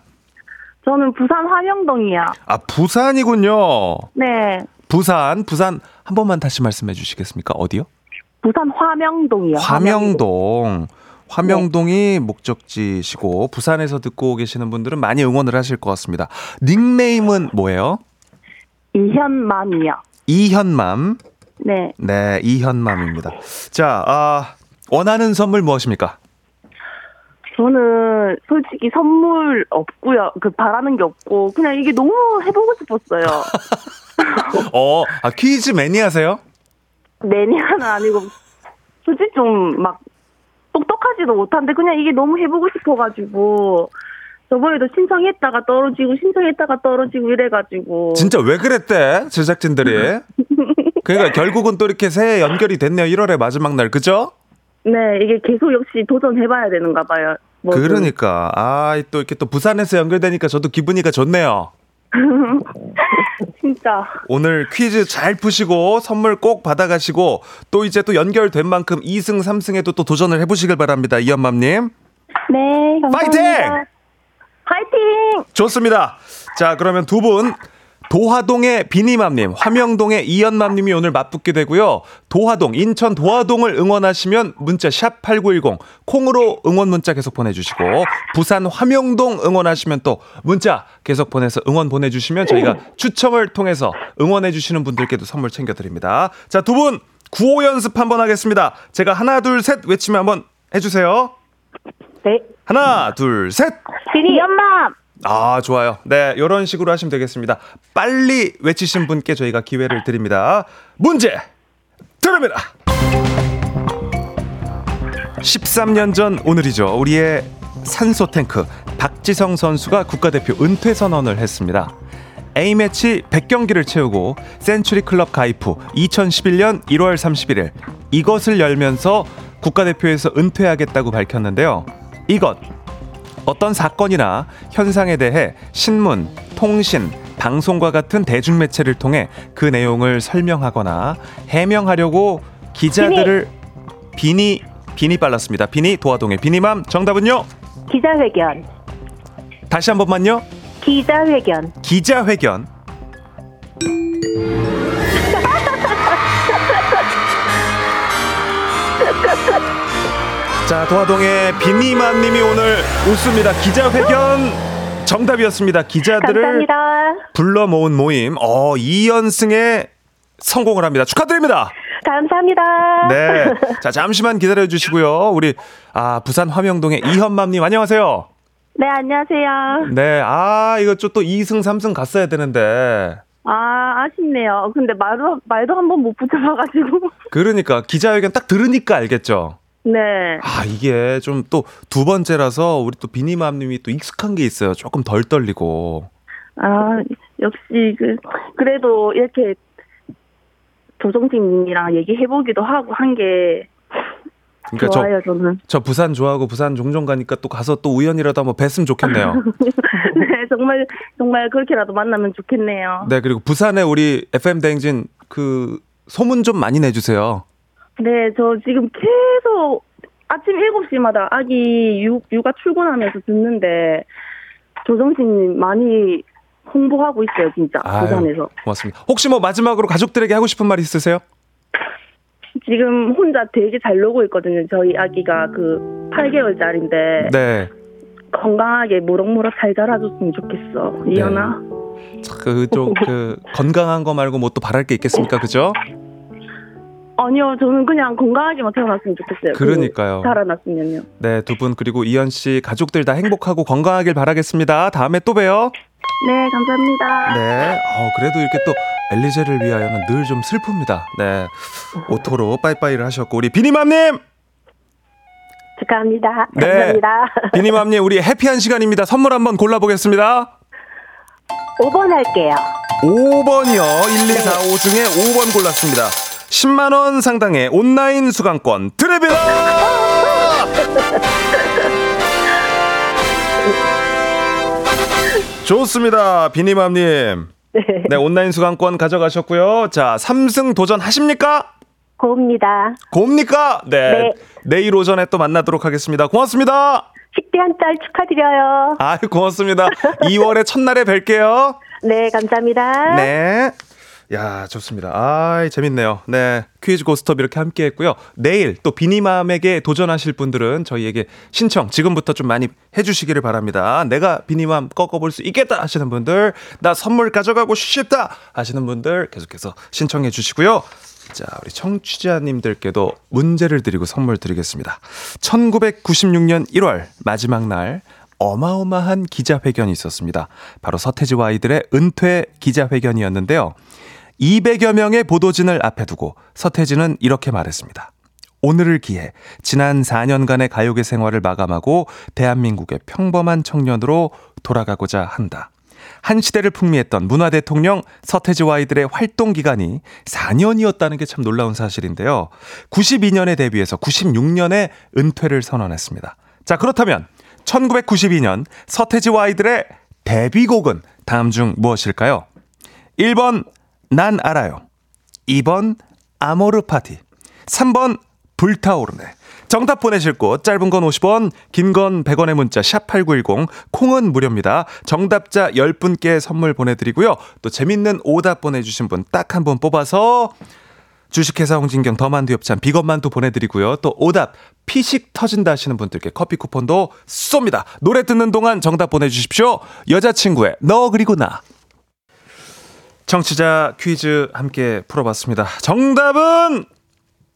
저는 부산 화명동이요. 아, 부산이군요. 네. 부산, 부산 한 번만 다시 말씀해 주시겠습니까? 어디요? 부산 화명동이요. 화명동. 화명동이 목적지시고 부산에서 듣고 계시는 분들은 많이 응원을 하실 것 같습니다. 닉네임은 뭐예요? 이현맘이요. 이현맘. 네. 네, 이현맘입니다. 자, 아, 원하는 선물 무엇입니까? 저는 솔직히 선물 없고요. 그 바라는 게 없고 그냥 이게 너무 해보고 싶었어요. 어, 아, 퀴즈 매니아세요? 매니아는 아니고 솔직히 좀 막 똑똑하지도 못한데 그냥 이게 너무 해보고 싶어가지고 저번에도 신청했다가 떨어지고 신청했다가 떨어지고 이래가지고 진짜 왜 그랬대? 제작진들이. 그러니까 결국은 또 이렇게 새해 연결이 됐네요. 1월의 마지막 날. 그죠? 네 이게 계속 역시 도전해봐야 되는가 봐요. 뭐든. 그러니까 아, 또 이렇게 또 부산에서 연결되니까 저도 기분이가 좋네요. 진짜 오늘 퀴즈 잘 푸시고 선물 꼭 받아가시고 또 이제 또 연결된 만큼 2승, 3승에도 또 도전을 해보시길 바랍니다. 이현맘님. 네 감사합니다. 파이팅! 파이팅! 좋습니다. 자, 그러면 두 분. 도화동의 비니맘님, 화명동의 이연맘님이 오늘 맞붙게 되고요. 도화동, 인천 도화동을 응원하시면 문자 샵 #8910 콩으로 응원 문자 계속 보내주시고 부산 화명동 응원하시면 또 문자 계속 보내서 응원 보내주시면 저희가 추첨을 통해서 응원해주시는 분들께도 선물 챙겨드립니다. 자, 두 분 구호 연습 한번 하겠습니다. 제가 하나 둘 셋 외치면 한번 해주세요. 네. 하나 둘 셋. 비니 엄마 아, 좋아요. 네, 이런 식으로 하시면 되겠습니다. 빨리 외치신 분께 저희가 기회를 드립니다. 문제 드립니다. 13년 전 오늘이죠. 우리의 산소 탱크 박지성 선수가 국가대표 은퇴 선언을 했습니다. A매치 100경기를 채우고 센츄리 클럽 가입 후 2011년 1월 31일 이것을 열면서 국가대표에서 은퇴하겠다고 밝혔는데요. 이것 어떤 사건이나 현상에 대해 신문, 통신, 방송과 같은 대중매체를 통해 그 내용을 설명하거나 해명하려고 기자들을 비니 비니 빨랐습니다. 비니 도화동의 비니맘 정답은요? 기자회견. 다시 한 번만요. 기자회견. 기자회견. 자, 도화동의 비니맘님이 오늘 웃습니다. 기자회견 정답이었습니다. 기자들을 감사합니다. 불러 모은 모임, 어, 2연승에 성공을 합니다. 축하드립니다. 감사합니다. 네. 자, 잠시만 기다려 주시고요. 우리, 아, 부산 화명동의 이현맘님, 안녕하세요. 네 안녕하세요. 네. 아, 이거 좀또 2승, 3승 갔어야 되는데. 아 아쉽네요. 근데 말도 말도 한 번 못 붙여봐가지고 그러니까 기자회견 딱 들으니까 알겠죠. 네. 아, 이게 좀 또 두 번째라서 우리 또 비니맘님이 또 익숙한 게 있어요. 조금 덜 떨리고. 아 역시 그 그래도 이렇게 조정진님이랑 얘기해보기도 하고 한 게 그러니까 저, 좋아요 저는. 저 부산 좋아하고 부산 종종 가니까 또 가서 또 우연이라도 한번 뵀으면 좋겠네요. 네 정말 정말 그렇게라도 만나면 좋겠네요. 네, 그리고 부산에 우리 FM 대행진 그 소문 좀 많이 내주세요. 네, 저 지금 계속 아침 7시마다 아기 육, 육아 출근하면서 듣는데 조정진님 많이 홍보하고 있어요, 진짜. 아유, 부산에서. 고맙습니다. 혹시 뭐 마지막으로 가족들에게 하고 싶은 말 있으세요? 지금 혼자 되게 잘 놀고 있거든요. 저희 아기가 그 8개월짜리인데 네. 건강하게 무럭무럭 잘 자라줬으면 좋겠어. 이현아. 그쪽 그 건강한 거 말고 뭐 또 바랄 게 있겠습니까, 그죠? 아니요, 저는 그냥 건강하게만 태어났으면 좋겠어요. 그러니까요. 그 자라났으면요. 네, 두 분 그리고 이현 씨 가족들 다 행복하고 건강하길 바라겠습니다. 다음에 또 봬요. 네, 감사합니다. 네. 어, 그래도 이렇게 또 엘리제를 위하여는 늘 좀 슬픕니다. 네. 오토로 빠이빠이를 하셨고 우리 비니맘님, 축하합니다. 네. 감사합니다. 비니맘님 우리 해피한 시간입니다. 선물 한번 골라보겠습니다. 5번 할게요. 5번이요. 1, 2, 4, 5 중에 5번 골랐습니다. 10만 원 상당의 온라인 수강권 드립니다. 좋습니다. 비니맘님. 네, 온라인 수강권 가져가셨고요. 자, 3승 도전하십니까? 고입니다. 곱니까? 네. 네. 내일 오전에 또 만나도록 하겠습니다. 고맙습니다. 식대 한짤 축하드려요. 아유, 고맙습니다. 2월의 첫날에 뵐게요. 네, 감사합니다. 네. 야, 좋습니다. 아, 재밌네요. 네. 퀴즈 고스톱 이렇게 함께 했고요. 내일 또 비니맘에게 도전하실 분들은 저희에게 신청 지금부터 좀 많이 해주시기를 바랍니다. 내가 비니맘 꺾어볼 수 있겠다 하시는 분들, 나 선물 가져가고 싶다 하시는 분들 계속해서 신청해 주시고요. 자, 우리 청취자님들께도 문제를 드리고 선물 드리겠습니다. 1996년 1월 마지막 날 어마어마한 기자회견이 있었습니다. 바로 서태지와 아이들의 은퇴 기자회견이었는데요. 200여 명의 보도진을 앞에 두고 서태지는 이렇게 말했습니다. 오늘을 기해 지난 4년간의 가요계 생활을 마감하고 대한민국의 평범한 청년으로 돌아가고자 한다. 한 시대를 풍미했던 문화 대통령 서태지와 아이들의 활동 기간이 4년이었다는 게 참 놀라운 사실인데요. 92년에 데뷔해서 96년에 은퇴를 선언했습니다. 자, 그렇다면 1992년 서태지와 아이들의 데뷔곡은 다음 중 무엇일까요? 1번 난 알아요. 2번 아모르 파티. 3번 불타오르네. 정답 보내실 곳 짧은 건 50원, 긴 건 100원의 문자 샵 8910 콩은 무료입니다. 정답자 10분께 선물 보내 드리고요. 또 재밌는 오답 보내 주신 분 딱 한 분 뽑아서 주식회사 홍진경 더만두 엽찬 비건만두 보내 드리고요. 또 오답 피식 터진다 하시는 분들께 커피 쿠폰도 쏩니다. 노래 듣는 동안 정답 보내 주십시오. 여자친구의 너 그리고 나. 청취자 퀴즈 함께 풀어봤습니다. 정답은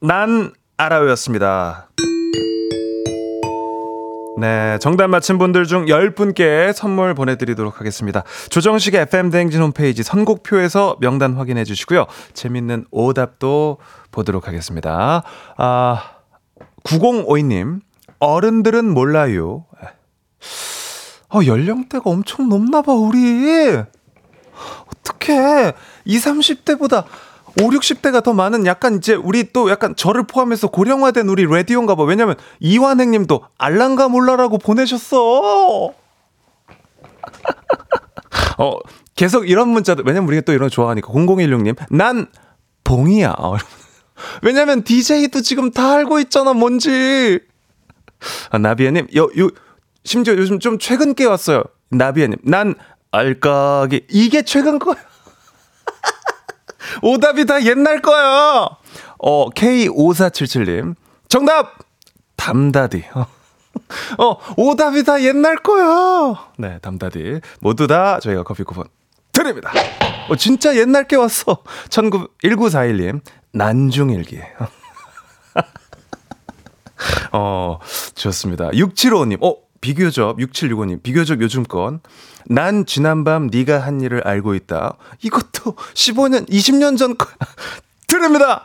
난 알아요였습니다. 네, 정답 맞힌 분들 중 10분께 선물 보내드리도록 하겠습니다. 조정식의 FM대행진 홈페이지 선곡표에서 명단 확인해 주시고요. 재밌는 오답도 보도록 하겠습니다. 아, 9052님, 어른들은 몰라요. 어, 연령대가 엄청 높나봐, 우리. 어떡해. 20, 30대보다 5, 60대가 더 많은 약간 이제 우리 또 약간 저를 포함해서 고령화된 우리 라디오인가 봐. 왜냐면 이완행 님도 알랑가 몰라라고 보내셨어. 어, 계속 이런 문자도, 왜냐면 우리가 또 이런 거 좋아하니까. 0016님, 난 봉이야. 어, 왜냐면 DJ도 지금 다 알고 있잖아, 뭔지. 아, 나비아님, 요, 요, 심지어 요즘 좀 최근 게 왔어요. 나비아님, 난 알까기. 이게 최근 거야. 오답이 다 옛날 거야. 어, K5477님. 정답! 담다디. 어, 오답이 다 옛날 거야. 네, 담다디. 모두 다 저희가 커피 쿠폰 드립니다. 어, 진짜 옛날 게 왔어. 19, 1941님. 난중일기. 어, 좋습니다. 675님. 어, 비교적 6765님. 비교적 요즘 건. 난 지난밤 네가 한 일을 알고 있다. 이것도 15년, 20년 전 거. 드립니다.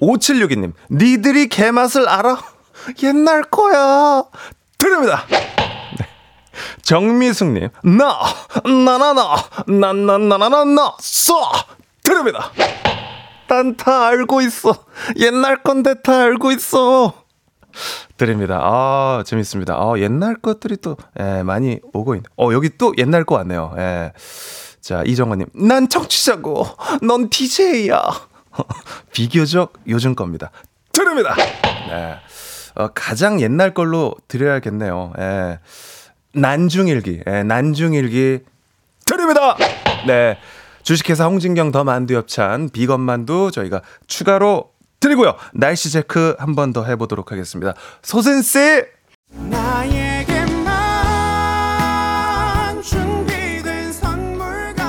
5762님. 니들이 개맛을 알아? 옛날 거야. 드립니다. 네. 정미숙님. 나, 나나나, 나나나나나나, 써! 드립니다. 난 다 알고 있어. 옛날 건데 다 알고 있어. 드립니다. 아, 재밌습니다. 아, 옛날 것들이 또, 예, 많이 오고 있네. 어, 여기 또 옛날 거 왔네요. 예. 자, 이정원님. 난 청취자고, 넌 DJ야. 비교적 요즘 겁니다. 드립니다. 네. 어, 가장 옛날 걸로 드려야겠네요. 예. 난중일기, 예, 난중일기 드립니다. 네. 주식회사 홍진경 더 만두 엽찬 비건 만두 저희가 추가로 드리고요. 날씨 체크 한 번 더 해보도록 하겠습니다. 소센씨!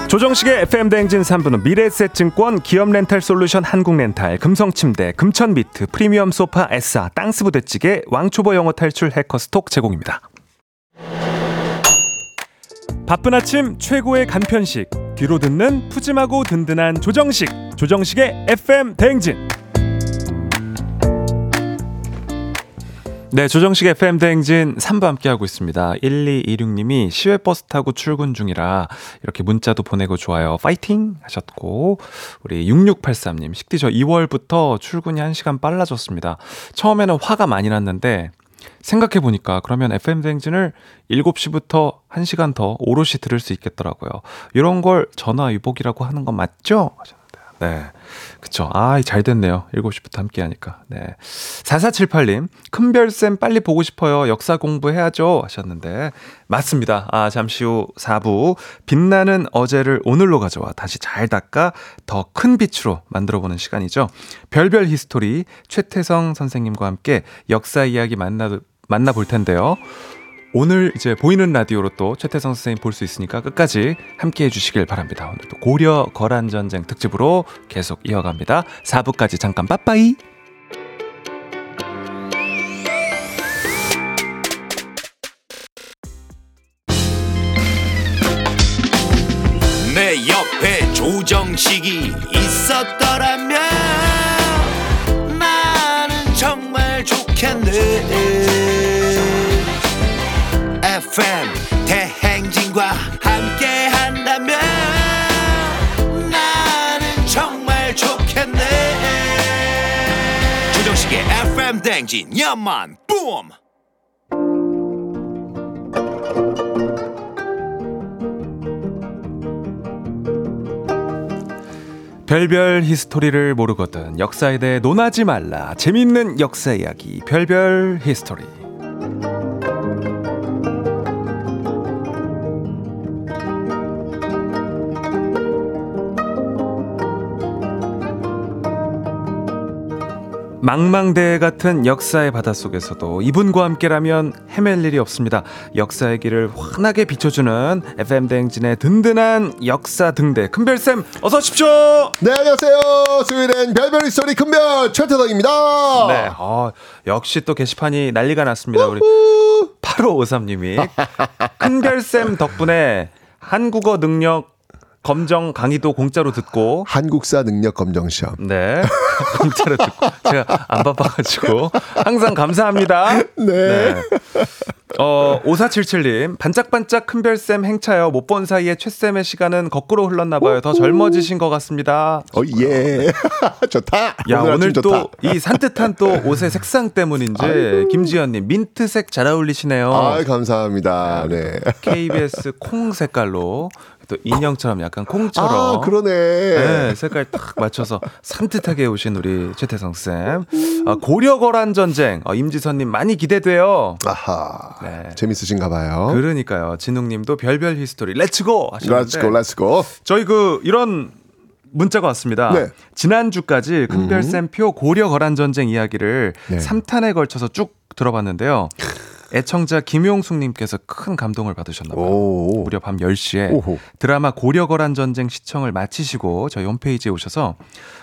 조정식의 FM대행진 3부는 미래에셋증권, 기업렌탈솔루션 한국렌탈, 금성침대, 금천비트, 프리미엄 소파 에싸, 땅스부대찌개, 왕초보 영어 탈출 해커스톡 제공입니다. 바쁜 아침 최고의 간편식, 뒤로 듣는 푸짐하고 든든한 조정식, 조정식의 FM대행진. 네, 조정식 FM 대행진 3부 함께하고 있습니다. 1226님이 시외버스 타고 출근 중이라 이렇게 문자도 보내고 좋아요. 파이팅! 하셨고, 우리 6683님, 식디 저 2월부터 출근이 1시간 빨라졌습니다. 처음에는 화가 많이 났는데, 생각해보니까 그러면 FM 대행진을 7시부터 1시간 더 오롯이 들을 수 있겠더라고요. 이런 걸 전화위복이라고 하는 건 맞죠? 하셨는데, 네. 그쵸. 아, 잘 됐네요. 7시부터 함께 하니까. 네. 4478님, 큰별쌤 빨리 보고 싶어요. 역사 공부해야죠. 하셨는데. 맞습니다. 아, 잠시 후 4부. 빛나는 어제를 오늘로 가져와 다시 잘 닦아 더 큰 빛으로 만들어보는 시간이죠. 별별 히스토리 최태성 선생님과 함께 역사 이야기 만나, 만나볼 텐데요. 오늘 이제 보이는 라디오로 또 최태성 선생님 볼 수 있으니까 끝까지 함께 해주시길 바랍니다. 오늘 또 고려 거란 전쟁 특집으로 계속 이어갑니다. 4부까지 잠깐 빠빠이. 내 옆에 조정식이 있었더라면 나는 정말 좋겠네 FM 대행진과 함께 한다면 나는 정말 좋겠네. 조정식의 FM 대행진 야만 뿜. 별별 히스토리를 모르거든 역사에 대해 논하지 말라. 재밌는 역사 이야기 별별 히스토리 망망대해 같은 역사의 바닷속에서도 이분과 함께라면 헤맬 일이 없습니다. 역사의 길을 환하게 비춰주는 FM 대행진의 든든한 역사 등대 큰별쌤 어서 오십시오. 네, 안녕하세요. 수요일엔 별별 스토리 큰별 최태덕입니다. 네, 어, 역시 또 게시판이 난리가 났습니다. 우리 8553님이 큰별쌤 덕분에 한국어 능력 검정 강의도 공짜로 듣고 한국사 능력 검정 시험. 네. 공짜로 듣고 제가 안 바빠 가지고 항상 감사합니다. 네. 어 5477님 반짝반짝 큰별쌤 행차요 못 본 사이에 최쌤의 시간은 거꾸로 흘렀나봐요 더 젊어지신 것 같습니다 어, 예. 좋다. 야 오늘 또. 이 산뜻한 또 옷의 색상 때문인지 김지연님 민트색 잘 어울리시네요 아, 감사합니다. 네. KBS 콩 색깔로 또 인형처럼 약간 콩처럼 아, 그러네. 네, 색깔 딱 맞춰서 산뜻하게 오신 우리 최태성 쌤. 아, 고려 거란 전쟁 어, 임지선님 많이 기대돼요. 아하. 네. 재밌으신가 봐요. 그러니까요. 진웅님도 별별 히스토리 let's go 하셨는데 let's go, let's go. 저희 그 이런 문자가 왔습니다. 네. 지난주까지 큰별쌤 표 고려 거란 전쟁 이야기를 네. 삼 3탄에 걸쳐서 쭉 들어봤는데요. 애청자 김용숙님께서 큰 감동을 받으셨나 봐요. 오. 무려 밤 10시에 오호. 드라마 고려거란 전쟁 시청을 마치시고 저희 홈페이지에 오셔서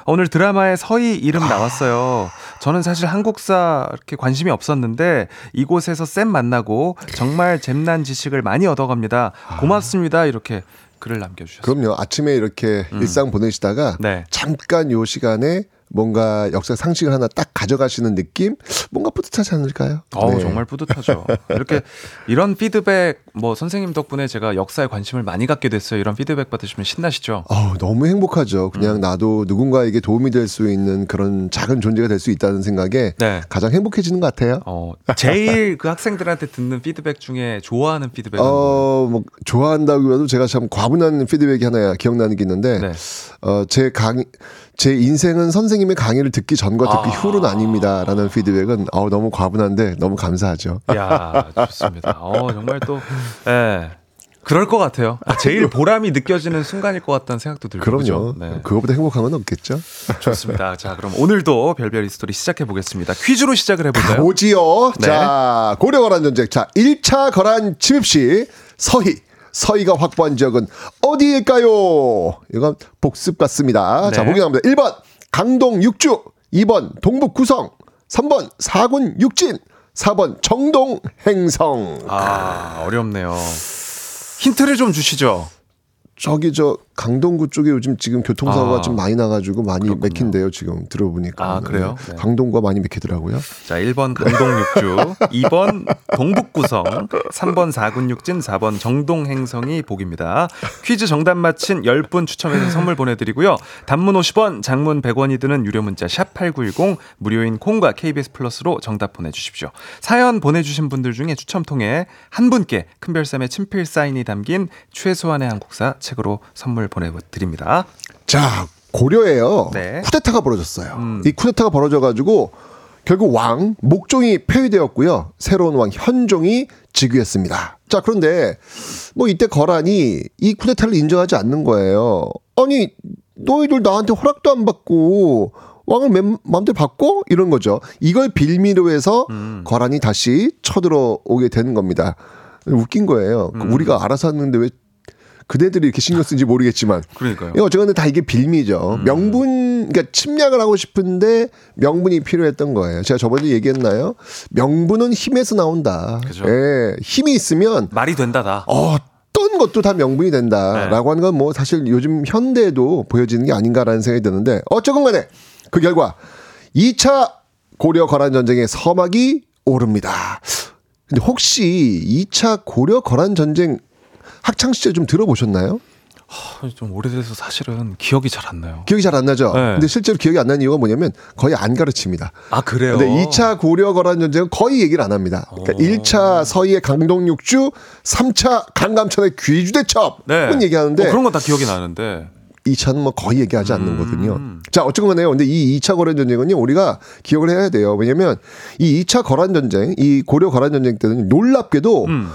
오늘 드라마에 서희 이름 나왔어요. 저는 사실 한국사 이렇게 관심이 없었는데 이곳에서 쌤 만나고 정말 잼난 지식을 많이 얻어갑니다. 고맙습니다. 이렇게 글을 남겨주셨어요. 그럼요. 아침에 이렇게 일상 보내시다가 음. 네. 잠깐 요 시간에 뭔가 역사 상식을 하나 딱 가져가시는 느낌? 뭔가 뿌듯하지 않을까요? 어우 네. 정말 뿌듯하죠. 이렇게 이런 피드백 뭐 선생님 덕분에 제가 역사에 관심을 많이 갖게 됐어요. 이런 피드백 받으시면 신나시죠? 어우, 너무 행복하죠. 그냥 음. 나도 누군가에게 도움이 될 수 있는 그런 작은 존재가 될 수 있다는 생각에 네. 가장 행복해지는 것 같아요. 어, 제일 그 학생들한테 듣는 피드백 중에 좋아하는 피드백은 어, 뭐, 좋아한다고 해도 제가 참 과분한 피드백이 하나 기억나는 게 있는데, 네. 어, 제 강, 제 인생은 선생님의 강의를 듣기 전과 듣기 아. 후는 아닙니다. 라는 피드백은, 어, 너무 과분한데 너무 감사하죠. 야, 좋습니다. 어, 정말 또, 예. 그럴 것 같아요. 아, 제일 보람이 느껴지는 순간일 것 같다는 생각도 들고. 그럼요. 네. 그거보다 행복한 건 없겠죠? 좋습니다. 자, 그럼 오늘도 별별 히스토리 시작해 보겠습니다. 퀴즈로 시작을 해볼까요? 오지요. 네. 자, 고려 거란 전쟁. 자, 1차 거란 침입 시 서희. 서희가 확보한 지역은 어디일까요? 이건 복습 같습니다. 자, 네. 보기 나옵니다. 1번 강동 육주, 2번 동북 구성, 3번 사군 육진, 4번 정동 행성. 아, 어렵네요. 힌트를 좀 주시죠. 저기 저 강동구 쪽에 요즘 지금 교통사고가 아, 좀 많이 나가지고 많이 그렇군요. 맥힌대요 지금 들어보니까. 아, 그래요? 네. 강동구가 많이 맥히더라고요. 자, 1번 강동육주, 2번 동북구성, 3번 사군육진, 4번 정동행성이 복입니다. 퀴즈 정답 맞힌 10분 추첨해서 선물 보내드리고요. 단문 50원, 장문 100원이 드는 유료 문자 샵8910, 무료인 콩과 KBS 플러스로 정답 보내주십시오. 사연 보내주신 분들 중에 추첨 통해 한 분께 큰별쌤의 친필 사인이 담긴 최소한의 한국사 책으로 선물 보내드립니다. 자, 고려에요. 네. 쿠데타가 벌어졌어요. 음. 이 쿠데타가 벌어져가지고 결국 왕 목종이 폐위되었고요. 새로운 왕 현종이 즉위했습니다. 자, 그런데 뭐 이때 거란이 이 쿠데타를 인정하지 않는 거예요. 아니, 너희들 나한테 허락도 안 받고 왕을 맨 마음대로 바꿔 이런 거죠. 이걸 빌미로 해서 음. 거란이 다시 쳐들어오게 되는 겁니다. 웃긴 거예요. 음. 우리가 알아서 하는데 왜 그대들이 이렇게 신경 쓰는지 모르겠지만 그러니까요. 이거 어쨌든 다 이게 빌미죠. 음. 명분, 그러니까 침략을 하고 싶은데 명분이 필요했던 거예요. 제가 저번에 얘기했나요? 명분은 힘에서 나온다. 그죠. 예, 힘이 있으면 말이 된다다. 어떤 것도 다 명분이 된다라고 하는 건 뭐 사실 요즘 현대에도 보여지는 게 아닌가라는 생각이 드는데 어쨌건 간에 그 결과 2차 고려 거란 전쟁의 서막이 오릅니다. 근데 혹시 2차 고려 거란 전쟁 학창 시절 좀 들어보셨나요? 아, 좀 오래돼서 사실은 기억이 잘 안 나요. 기억이 잘 안 나죠? 네. 근데 실제로 기억이 안 나는 이유가 뭐냐면 거의 안 가르칩니다. 아 그래요? 근데 2차 고려 거란 전쟁은 거의 얘기를 안 합니다. 그러니까 1차 서희의 강동육주, 3차 강감천의 귀주대첩은 네. 얘기하는데 어, 그런 건 다 기억이 나는데. 2차는 뭐 거의 얘기하지 않는 음. 거거든요. 자, 어쨌건 간에요. 근데 이 2차 거란 전쟁은요, 우리가 기억을 해야 돼요. 왜냐면 이 2차 거란 전쟁, 이 고려 거란 전쟁 때는 놀랍게도 음.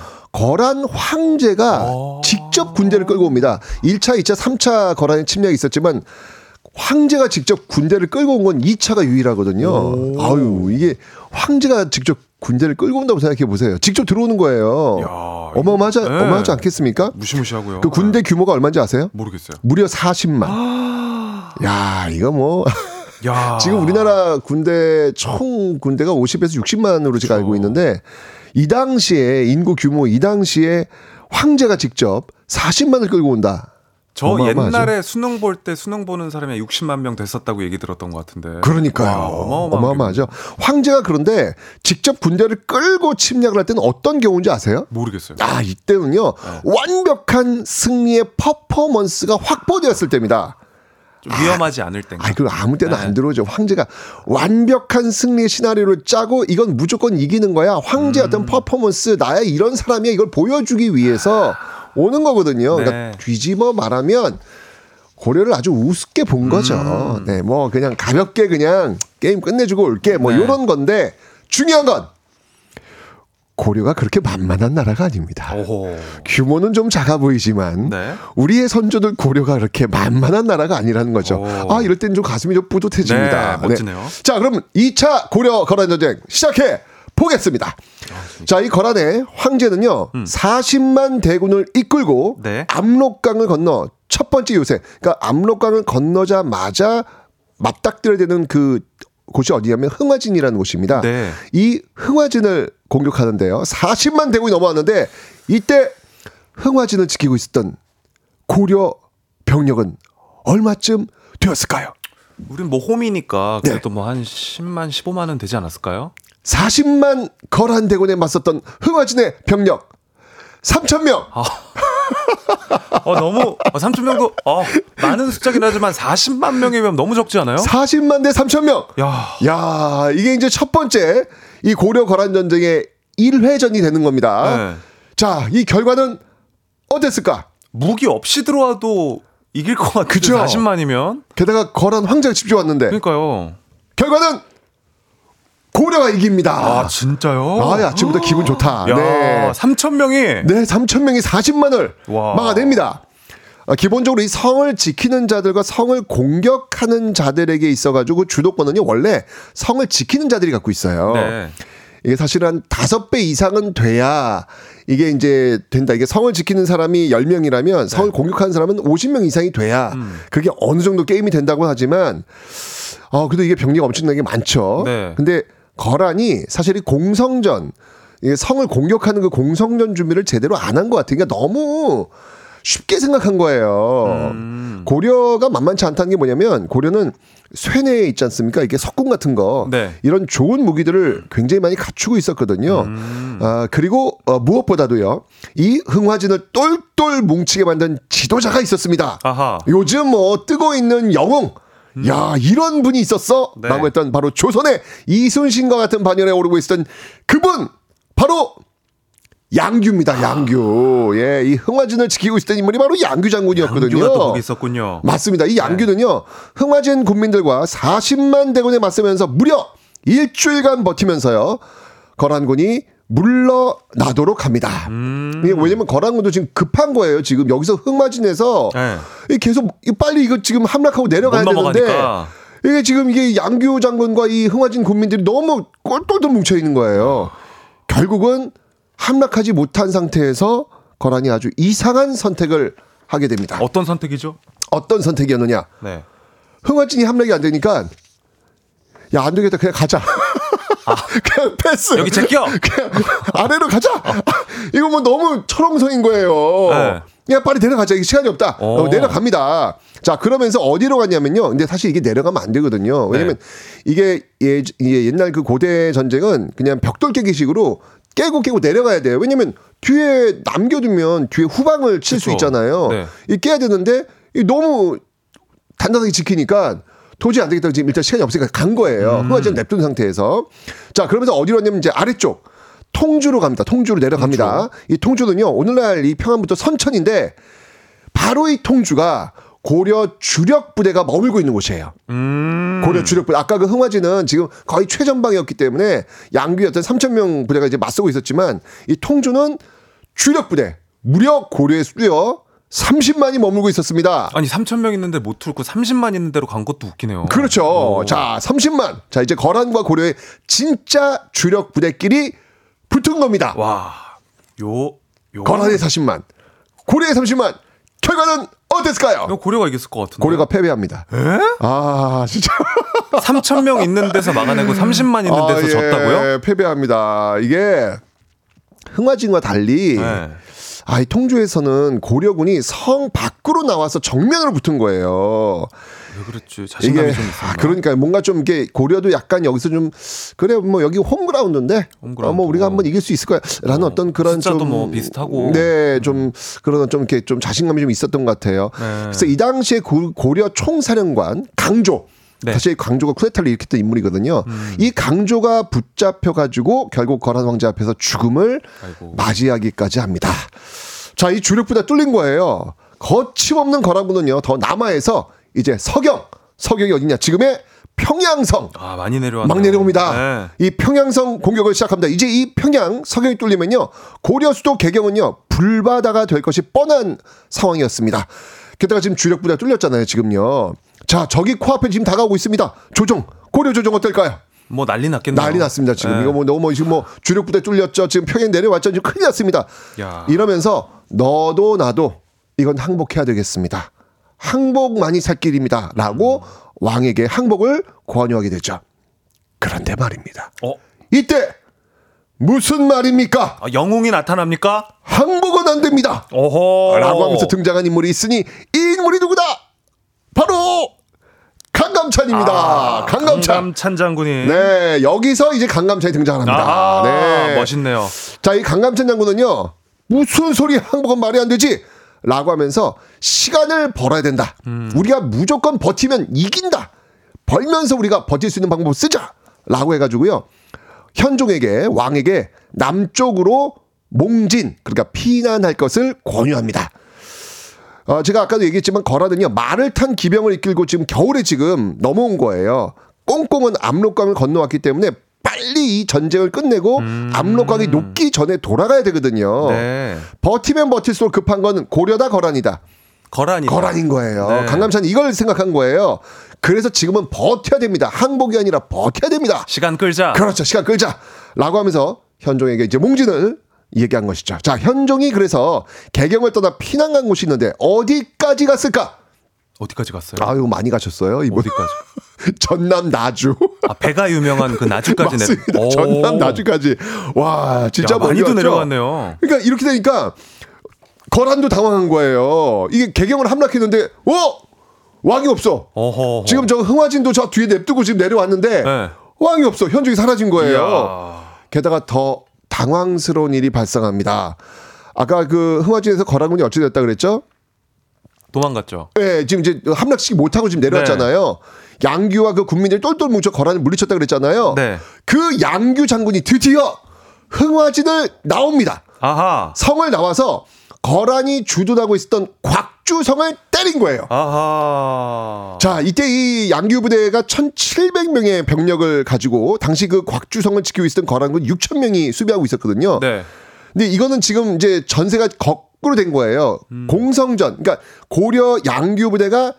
거란 황제가 어. 직접 군대를 끌고 옵니다. 1차, 2차, 3차 거란의 침략이 있었지만 황제가 직접 군대를 끌고 온 건 2차가 유일하거든요. 아유, 이게 황제가 직접 군대를 끌고 온다고 생각해 보세요. 직접 들어오는 거예요. 야, 어마어마하지, 네. 어마하지 않겠습니까? 무시무시하고요. 그 군대 규모가 얼마인지 아세요? 모르겠어요. 무려 40만. 야, 이거 뭐. 야. 지금 우리나라 군대 총 군대가 50에서 60만으로 제가 알고 있는데 이 당시에 인구 규모 이 당시에 황제가 직접 40만을 끌고 온다. 저 어마어마하죠. 옛날에 수능 볼 때 수능 보는 사람이 60만 명 됐었다고 얘기 들었던 것 같은데. 그러니까요. 와, 어마어마하죠. 황제가 그런데 직접 군대를 끌고 침략을 할 때는 어떤 경우인지 아세요? 모르겠어요. 아, 이때는요. 완벽한 승리의 퍼포먼스가 확보되었을 때입니다. 좀 위험하지 않을 땐가. 아, 그 아무 때나 네. 안 들어오죠. 황제가 완벽한 승리의 시나리오를 짜고 이건 무조건 이기는 거야. 황제의 음. 어떤 퍼포먼스, 나의 이런 사람이야. 이걸 보여주기 위해서 오는 거거든요. 네. 그러니까 뒤집어 말하면 고려를 아주 우습게 본 거죠. 음. 네, 뭐 그냥 가볍게 그냥 게임 끝내주고 올게. 뭐 네. 이런 건데 중요한 건 고려가 그렇게 만만한 나라가 아닙니다. 오호. 규모는 좀 작아 보이지만 네. 우리의 선조들 고려가 그렇게 만만한 나라가 아니라는 거죠. 오. 아 이럴 땐좀 가슴이 좀 뿌듯해집니다. 네, 멋지네요. 자 그럼 2차 고려 거란 전쟁 시작해 보겠습니다. 자 이 거란의 황제는요 40만 대군을 이끌고 음. 네. 압록강을 건너 첫 번째 요새 그러니까 압록강을 건너자마자 맞닥뜨려야 되는 그 곳이 어디냐면 흥화진이라는 곳입니다. 네. 이 흥화진을 공격하는데요. 40만 대군이 넘어왔는데 이때 흥화진을 지키고 있었던 고려 병력은 얼마쯤 되었을까요? 우린 뭐 홈이니까 네. 그래도 뭐한 10만 15만 은 되지 않았을까요? 40만 거란 대군에 맞섰던 흥화진의 병력 3천 명. 어 너무 어, 3천 명도 어, 많은 숫자긴 하지만 40만 명이면 너무 적지 않아요? 40만 대 3천 명. 야. 야, 이게 이제 첫 번째 이 고려 거란 전쟁의 1회전이 되는 겁니다. 네. 자, 이 결과는 어땠을까? 무기 없이 들어와도 이길 것 그죠? 40만이면 게다가 거란 황제가 직접 왔는데 그러니까요. 결과는 고려가 이깁니다. 아 진짜요? 아, 예, 아침부터 기분 좋다. 야, 네. 3천 명이 네, 3천 명이 40만을 와. 막아냅니다. 아, 기본적으로 이 성을 지키는 자들과 성을 공격하는 자들에게 있어가지고 주도권은요 원래 성을 지키는 자들이 갖고 있어요. 네. 이게 사실 한 다섯 배 이상은 돼야 이게 이제 된다. 이게 성을 지키는 사람이 10명이라면 성을 네. 공격하는 사람은 50명 이상이 돼야 음. 그게 어느 정도 게임이 된다고 하지만 어, 그래도 이게 병력이 엄청나게 많죠. 네. 근데 거란이 사실 이 공성전, 성을 공격하는 그 공성전 준비를 제대로 안 한 것 같아요. 그러니까 너무 쉽게 생각한 거예요. 음. 고려가 만만치 않다는 게 뭐냐면 고려는 쇠뇌 있지 않습니까? 이게 석궁 같은 거 네. 이런 좋은 무기들을 굉장히 많이 갖추고 있었거든요. 음. 아, 그리고 어, 무엇보다도요. 이 흥화진을 똘똘 뭉치게 만든 지도자가 있었습니다. 아하. 요즘 뭐 뜨고 있는 영웅. 야, 이런 분이 있었어? 네. 라고 했던 바로 조선의 이순신과 같은 반열에 오르고 있었던 그분! 바로 양규입니다, 양규. 예, 이 흥화진을 지키고 있었던 인물이 바로 양규 장군이었거든요. 양규가 또 거기 있었군요. 맞습니다. 이 양규는요, 흥화진 군민들과 40만 대군에 맞서면서 무려 일주일간 버티면서요, 거란군이 물러나도록 합니다. 음. 이게 왜냐면 거란군도 지금 급한 거예요. 지금 여기서 흥마진에서 네. 이 계속 이 빨리 이거 지금 함락하고 내려가야 못 되는데 넘어가니까. 이게 지금 이게 양규 장군과 이 흥화진 군민들이 너무 꼴똘똘 뭉쳐 있는 거예요. 결국은 함락하지 못한 상태에서 거란이 아주 이상한 선택을 하게 됩니다. 어떤 선택이죠? 어떤 선택이었느냐? 네. 흥화진이 함락이 안 되니까 야 안 되겠다 그냥 가자. 그냥 패스. 아. 여기 제껴. 그냥 아래로 가자. 이거 뭐 너무 철옹성인 거예요. 네. 그냥 빨리 내려가자. 이게 시간이 없다. 오. 어, 내려갑니다. 자 그러면서 어디로 갔냐면요. 근데 사실 이게 내려가면 안 되거든요. 왜냐면 이게 예, 예, 옛날 그 고대 전쟁은 그냥 벽돌 깨기식으로 깨고 깨고 내려가야 돼요. 왜냐면 뒤에 남겨두면 뒤에 후방을 칠 수. 있잖아요. 네. 이 깨야 되는데 이 너무 단단하게 지키니까 도저히 안 되겠다. 지금 일단 시간이 없으니까 간 거예요. 음. 흥화지는 냅둔 상태에서. 자, 그러면서 어디로 갔냐면 이제 아래쪽. 통주로 갑니다. 통주로 내려갑니다. 이 통주는요, 오늘날 이 평안부터 선천인데, 바로 이 통주가 고려 주력 부대가 머물고 있는 곳이에요. 음. 고려 주력 부대. 아까 그 흥화지는 지금 거의 최전방이었기 때문에 양귀 어떤 3,000명 부대가 이제 맞서고 있었지만, 이 통주는 주력 부대. 무려 고려의 수요 30만이 머물고 있었습니다. 아니 3천 명 있는데 못 뚫고 30만 있는 대로 간 것도 웃기네요. 그렇죠. 오. 자, 30만. 자, 이제 거란과 고려의 진짜 주력 부대끼리 붙은 겁니다. 와. 요 요. 거란의 40만, 고려의 30만. 결과는 어땠을까요? 이거 고려가 이겼을 것 같은데. 고려가 패배합니다. 아, 진짜. 3천 명 있는 데서 막아내고 30만 있는 데서 아, 예, 졌다고요? 패배합니다. 이게 흥화진과 달리 네. 아, 이 통주에서는 고려군이 성 밖으로 나와서 정면으로 붙은 거예요. 왜 그랬지? 자신감이 이게 좀 있었나? 아, 그러니까 뭔가 좀 이게 고려도 약간 여기서 좀 그래 뭐 여기 홈그라운드인데 홈그라운드. 어, 뭐 우리가 한번 이길 수 있을 거야라는 어, 어, 떤 그런 숫자도 좀뭐 비슷하고. 네좀 그런 좀 이렇게 좀 자신감이 좀 있었던 것 같아요. 네. 그래서 이 당시에 고, 고려 총사령관 강조 네. 음. 사실 강조가 쿠데타를 일으켰던 인물이거든요. 이 강조가 붙잡혀 가지고 결국 거란 황제 앞에서 죽음을 아이고. 맞이하기까지 합니다. 자, 이 주력부대 뚫린 거예요. 거침없는 거란군은요, 더 남하에서 이제 서경, 서경이 어디냐? 지금의 평양성. 아 많이 내려왔네. 막 내려옵니다. 이 평양성 공격을 시작합니다. 이제 이 평양 서경이 뚫리면요, 고려 수도 개경은요, 불바다가 될 것이 뻔한 상황이었습니다. 게다가 지금 주력부대가 뚫렸잖아요, 지금요. 자, 저기 코앞에 지금 다가오고 있습니다. 조정, 고려 조정 어떨까요? 뭐 난리 났겠네요. 난리 났습니다. 지금 네. 이거 뭐 너무 뭐 지금 뭐 주력 부대 뚫렸죠. 지금 평양 내려왔죠. 지금 큰일 났습니다. 야. 이러면서 너도 나도 이건 항복해야 되겠습니다. 항복만이 살 길입니다라고 왕에게 항복을 권유하게 되죠. 그런데 말입니다. 어? 이때 무슨 말입니까? 아, 영웅이 나타납니까? 항복은 안 됩니다. 오호. 라고 하면서 등장한 인물이 있으니 이 인물이 누구다? 바로 강감찬입니다. 아, 강감찬. 강감찬 장군이. 네, 여기서 이제 강감찬이 등장합니다. 아, 네. 멋있네요. 자, 이 강감찬 장군은요, 무슨 소리 항복은 말이 안 되지? 라고 하면서 시간을 벌어야 된다. 음. 우리가 무조건 버티면 이긴다. 벌면서 우리가 버틸 수 있는 방법을 쓰자. 라고 해가지고요, 현종에게, 왕에게 남쪽으로 몽진, 그러니까 피난할 것을 권유합니다. 어, 제가 아까도 얘기했지만 거라는요 말을 탄 기병을 이끌고 지금 겨울에 지금 넘어온 거예요. 꽁꽁은 압록강을 건너왔기 때문에 빨리 이 전쟁을 끝내고 압록강이 녹기 전에 돌아가야 되거든요. 네. 버티면 버틸수록 급한 건 고려다 거란이다. 거란이다. 거란인 거예요. 네. 강감찬 이걸 생각한 거예요. 그래서 지금은 버텨야 됩니다. 항복이 아니라 버텨야 됩니다. 시간 끌자. 그렇죠. 시간 끌자. 라고 하면서 현종에게 이제 몽진을 얘기한 것이죠. 자, 현종이 그래서 개경을 떠나 피난 간 곳이 있는데 어디까지 갔을까? 어디까지 갔어요? 아유, 많이 가셨어요. 이분. 어디까지? 전남 나주. 아, 배가 유명한 그 나주까지 내. 맞습니다. 오. 전남 나주까지. 와, 진짜 야, 많이도? 내려갔네요. 그러니까 이렇게 되니까 거란도 당황한 거예요. 이게 개경을 함락했는데, 어? 왕이 없어. 어허. 지금 저 흥화진도 저 뒤에 냅두고 지금 내려왔는데 네. 왕이 없어. 현종이 사라진 거예요. 이야. 게다가 더 당황스러운 일이 발생합니다. 아까 그 흥화진에서 거란군이 어찌 됐다 그랬죠? 도망갔죠. 예, 지금 이제 함락시키 못하고 지금 내려왔잖아요. 양규와 그 국민들이 똘똘 뭉쳐 거란을 물리쳤다 그랬잖아요. 네. 그 양규 장군이 드디어 흥화진을 나옵니다. 아하. 성을 나와서 거란이 주둔하고 있었던 곽주성을 때린 거예요. 아하. 자, 이때 이 양규 부대가 1,700명의 병력을 가지고 당시 그 곽주성을 지키고 있었던 거란군 6,000명이 수비하고 있었거든요. 네. 근데 이거는 지금 이제 전세가 거꾸로 된 거예요. 음. 공성전. 그러니까 고려 양규 부대가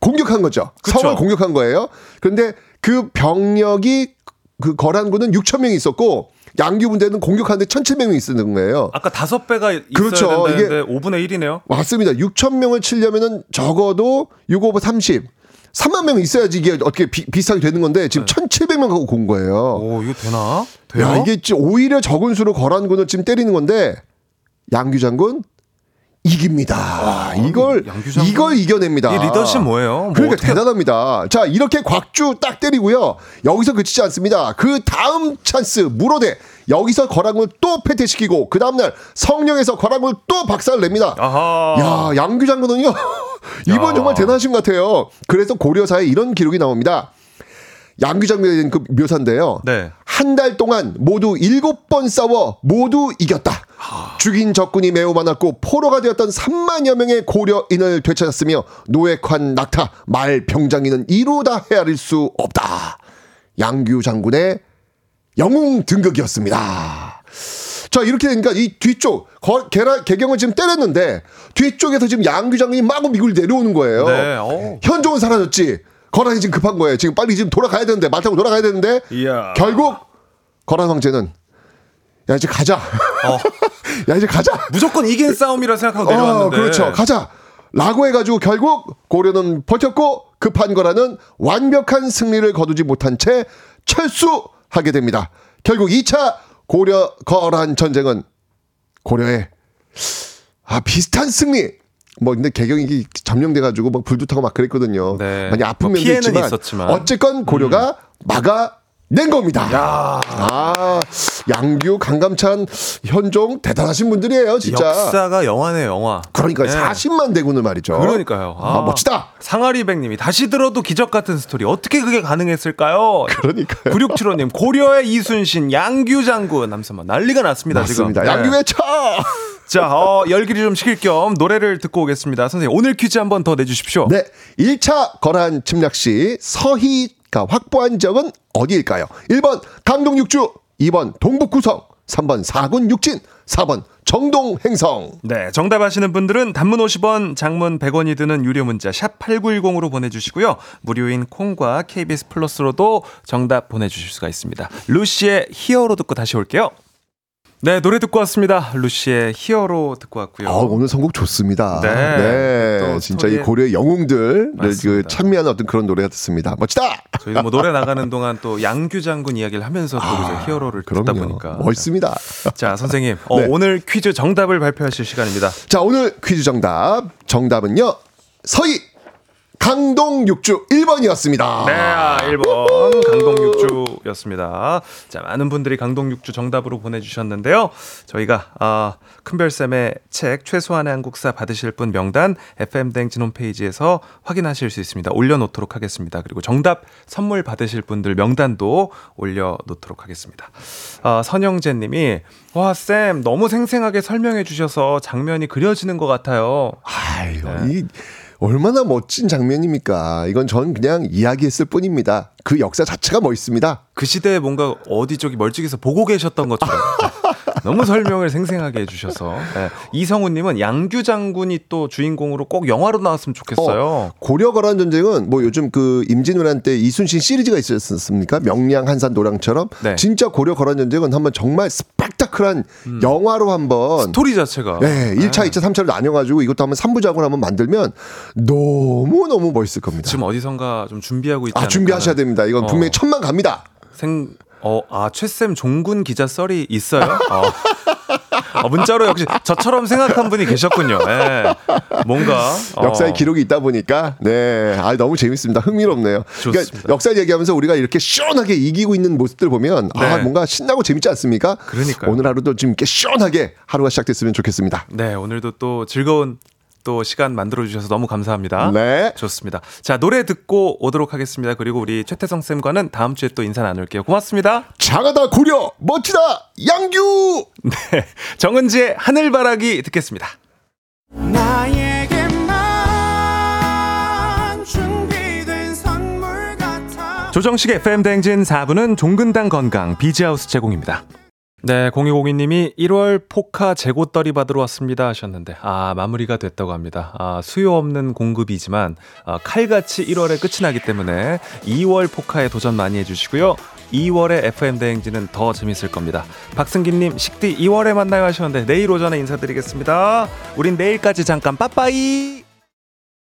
공격한 거죠. 그쵸. 성을 공격한 거예요. 그런데 그 병력이 그 거란군은 6천 명이 있었고 양규 군대는 공격하는데 1,700명이 있었는 거예요. 아까 다섯 배가 그렇죠. 된다는데 5분의 1이네요. 맞습니다. 6천 명을 치려면은 적어도 6 5 30 3만 명이 있어야지 이게 어떻게 비, 비슷하게 되는 건데 지금 1,700명 갖고 온 거예요. 오, 이거 되나? 돼요? 야, 이게 지- 오히려 적은 수로 거란 군을 지금 때리는 건데 양규 장군 이깁니다. 이걸 양규 장군- 이걸 이겨냅니다. 이 리더십 뭐예요? 뭐 그러니까 어떻게- 대단합니다. 자 이렇게 곽주 딱 때리고요. 여기서 그치지 않습니다. 그 다음 찬스 무로대 여기서 거란군을 또 패퇴시키고 그 다음날 성령에서 거란군을 또 박살을 냅니다. 아하. 야 양규 장군은요 이번 야. 정말 대단하신 것 같아요. 그래서 고려사에 이런 기록이 나옵니다. 대한 그 묘사인데요. 네. 한달 동안 모두 일곱 번 싸워 모두 이겼다. 죽인 적군이 매우 많았고 포로가 되었던 3만여 명의 고려인을 되찾았으며 노획환 낙타 말 병장이는 이루다 헤아릴 수 없다. 양규 장군의 영웅 등극이었습니다. 자 이렇게 되니까 이 뒤쪽 거, 개라, 개경을 지금 때렸는데 뒤쪽에서 지금 양규 장군이 마구 미굴 내려오는 거예요. 네. 어. 현종은 사라졌지. 거란이 지금 급한 거예요. 지금 빨리 지금 돌아가야 되는데 말 타고 돌아가야 되는데 이야. 결국 거란 황제는 야 이제 가자. 야 이제 가자. 무조건 이긴 싸움이라 생각하고 내려왔는데. 어, 그렇죠. 가자. 라고 해가지고 결국 고려는 버텼고 급한 거라는 완벽한 승리를 거두지 못한 채 철수하게 됩니다. 결국 2차 고려 거란 전쟁은 고려의 아 비슷한 승리. 뭐 근데 개경이 이게 점령돼 가지고 막 불도 타고 막 그랬거든요. 네. 많이 아픈 뭐 면도 있지만, 있었지만. 어쨌건 고려가 막아 낸 겁니다. 아 양규 강감찬 현종 대단하신 분들이에요 진짜. 역사가 영화네요, 영화. 그러니까 네. 40만 대군을 말이죠. 그러니까요. 아, 멋지다. 상아리백 님이 다시 들어도 기적 같은 스토리. 어떻게 그게 가능했을까요? 그러니까요. 9675 님, 고려의 이순신, 양규 장군. 남서만 난리가 났습니다, 맞습니다. 지금. 양규 네. 외쳐. 자, 어, 열기를 좀 식힐 겸 노래를 듣고 오겠습니다. 선생님, 오늘 퀴즈 한 번 더 내주십시오. 네, 1차 거란 침략 시 서희가 확보한 지역은 어디일까요? 1번 강동 육주, 2번 동북 구성, 3번 사군 육진, 4번 정동 행성. 네, 정답 아시는 분들은 단문 50원, 장문 100원이 드는 유료 문자 샵 8910으로 보내주시고요. 무료인 콩과 KBS 플러스로도 정답 보내주실 수가 있습니다. 루시의 히어로 듣고 다시 올게요. 네, 노래 듣고 왔습니다. 루시의 히어로 듣고 왔고요. 아, 오늘 선곡 좋습니다. 네. 네, 또 진짜 이 고려의 영웅들 그 맞습니다. 찬미하는 어떤 그런 노래 같습니다. 멋지다. 저희도 뭐 노래 나가는 동안 또 양규 장군 이야기를 하면서 또 이제 히어로를 듣다 아, 그럼요. 보니까 멋있습니다. 자 선생님 어, 네. 오늘 퀴즈 정답을 발표하실 시간입니다. 자, 오늘 퀴즈 정답. 정답은요. 서희 강동 육주 1번이었습니다. 네, 아, 1번 강동육주였습니다. 자, 많은 분들이 강동육주 정답으로 보내주셨는데요. 저희가 아, 큰별쌤의 책 최소한의 한국사 받으실 분 명단 FM댕진 홈페이지에서 확인하실 수 있습니다. 올려놓도록 하겠습니다. 그리고 정답 선물 받으실 분들 명단도 올려놓도록 하겠습니다. 아, 선영재 님이 와, 쌤 너무 생생하게 설명해 주셔서 장면이 그려지는 것 같아요. 아유, 네. 이 얼마나 멋진 장면입니까? 이건 전 그냥 이야기했을 뿐입니다. 그 역사 자체가 멋있습니다. 그 시대에 뭔가 어디 저기 멀찍이서 보고 계셨던 것처럼 너무 설명을 생생하게 해주셔서 네. 이성우님은 양규 장군이 또 주인공으로 꼭 영화로 나왔으면 좋겠어요. 고려 거란 전쟁은 뭐 요즘 그 임진왜란 때 이순신 시리즈가 있었습니까? 명량 한산 노량처럼 네. 진짜 고려 거란 전쟁은 한번 정말 스펙타클한 영화로 한번 음. 스토리 자체가 네, 1차, 2차, 3차를 나눠가지고 이것도 한번 3부작으로 한번 만들면 너무 너무 멋있을 겁니다. 지금 어디선가 좀 준비하고 있지 아, 준비하셔야 됩니다. 이건 어. 분명히 천만 갑니다. 생, 어, 아, 최쌤 종군 기자 썰이 있어요? 어. 어, 문자로 역시 저처럼 생각한 분이 계셨군요. 예. 뭔가. 어. 역사의 기록이 있다 보니까 네, 아 너무 재밌습니다. 흥미롭네요. 그러니까 좋습니다. 역사 얘기하면서 우리가 이렇게 시원하게 이기고 있는 모습들 보면 아 네. 뭔가 신나고 재밌지 않습니까? 그러니까요. 오늘 하루도 좀 이렇게 시원하게 하루가 시작됐으면 좋겠습니다. 네, 오늘도 또 즐거운 또 시간 만들어 주셔서 너무 감사합니다. 네. 좋습니다. 자, 노래 듣고 오도록 하겠습니다. 그리고 우리 최태성 쌤과는 다음 주에 또 인사 나눌게요. 고맙습니다. 장하다 고려 멋지다 양규 네. 정은지의 하늘바라기 듣겠습니다. 나에게만 준비된 선물 같아 조정식의 FM 대행진 4부는 종근당 건강 비지하우스 제공입니다. 네, 0202님이 1월 포카 재고떨이 받으러 왔습니다 하셨는데, 아, 마무리가 됐다고 합니다. 아, 수요 없는 공급이지만, 아, 칼같이 1월에 끝이 나기 때문에 2월 포카에 도전 많이 해주시고요. 2월에 FM대행진은 더 재밌을 겁니다. 박승기님, 식디 2월에 만나요 하셨는데, 내일 오전에 인사드리겠습니다. 우린 내일까지 잠깐 빠빠이!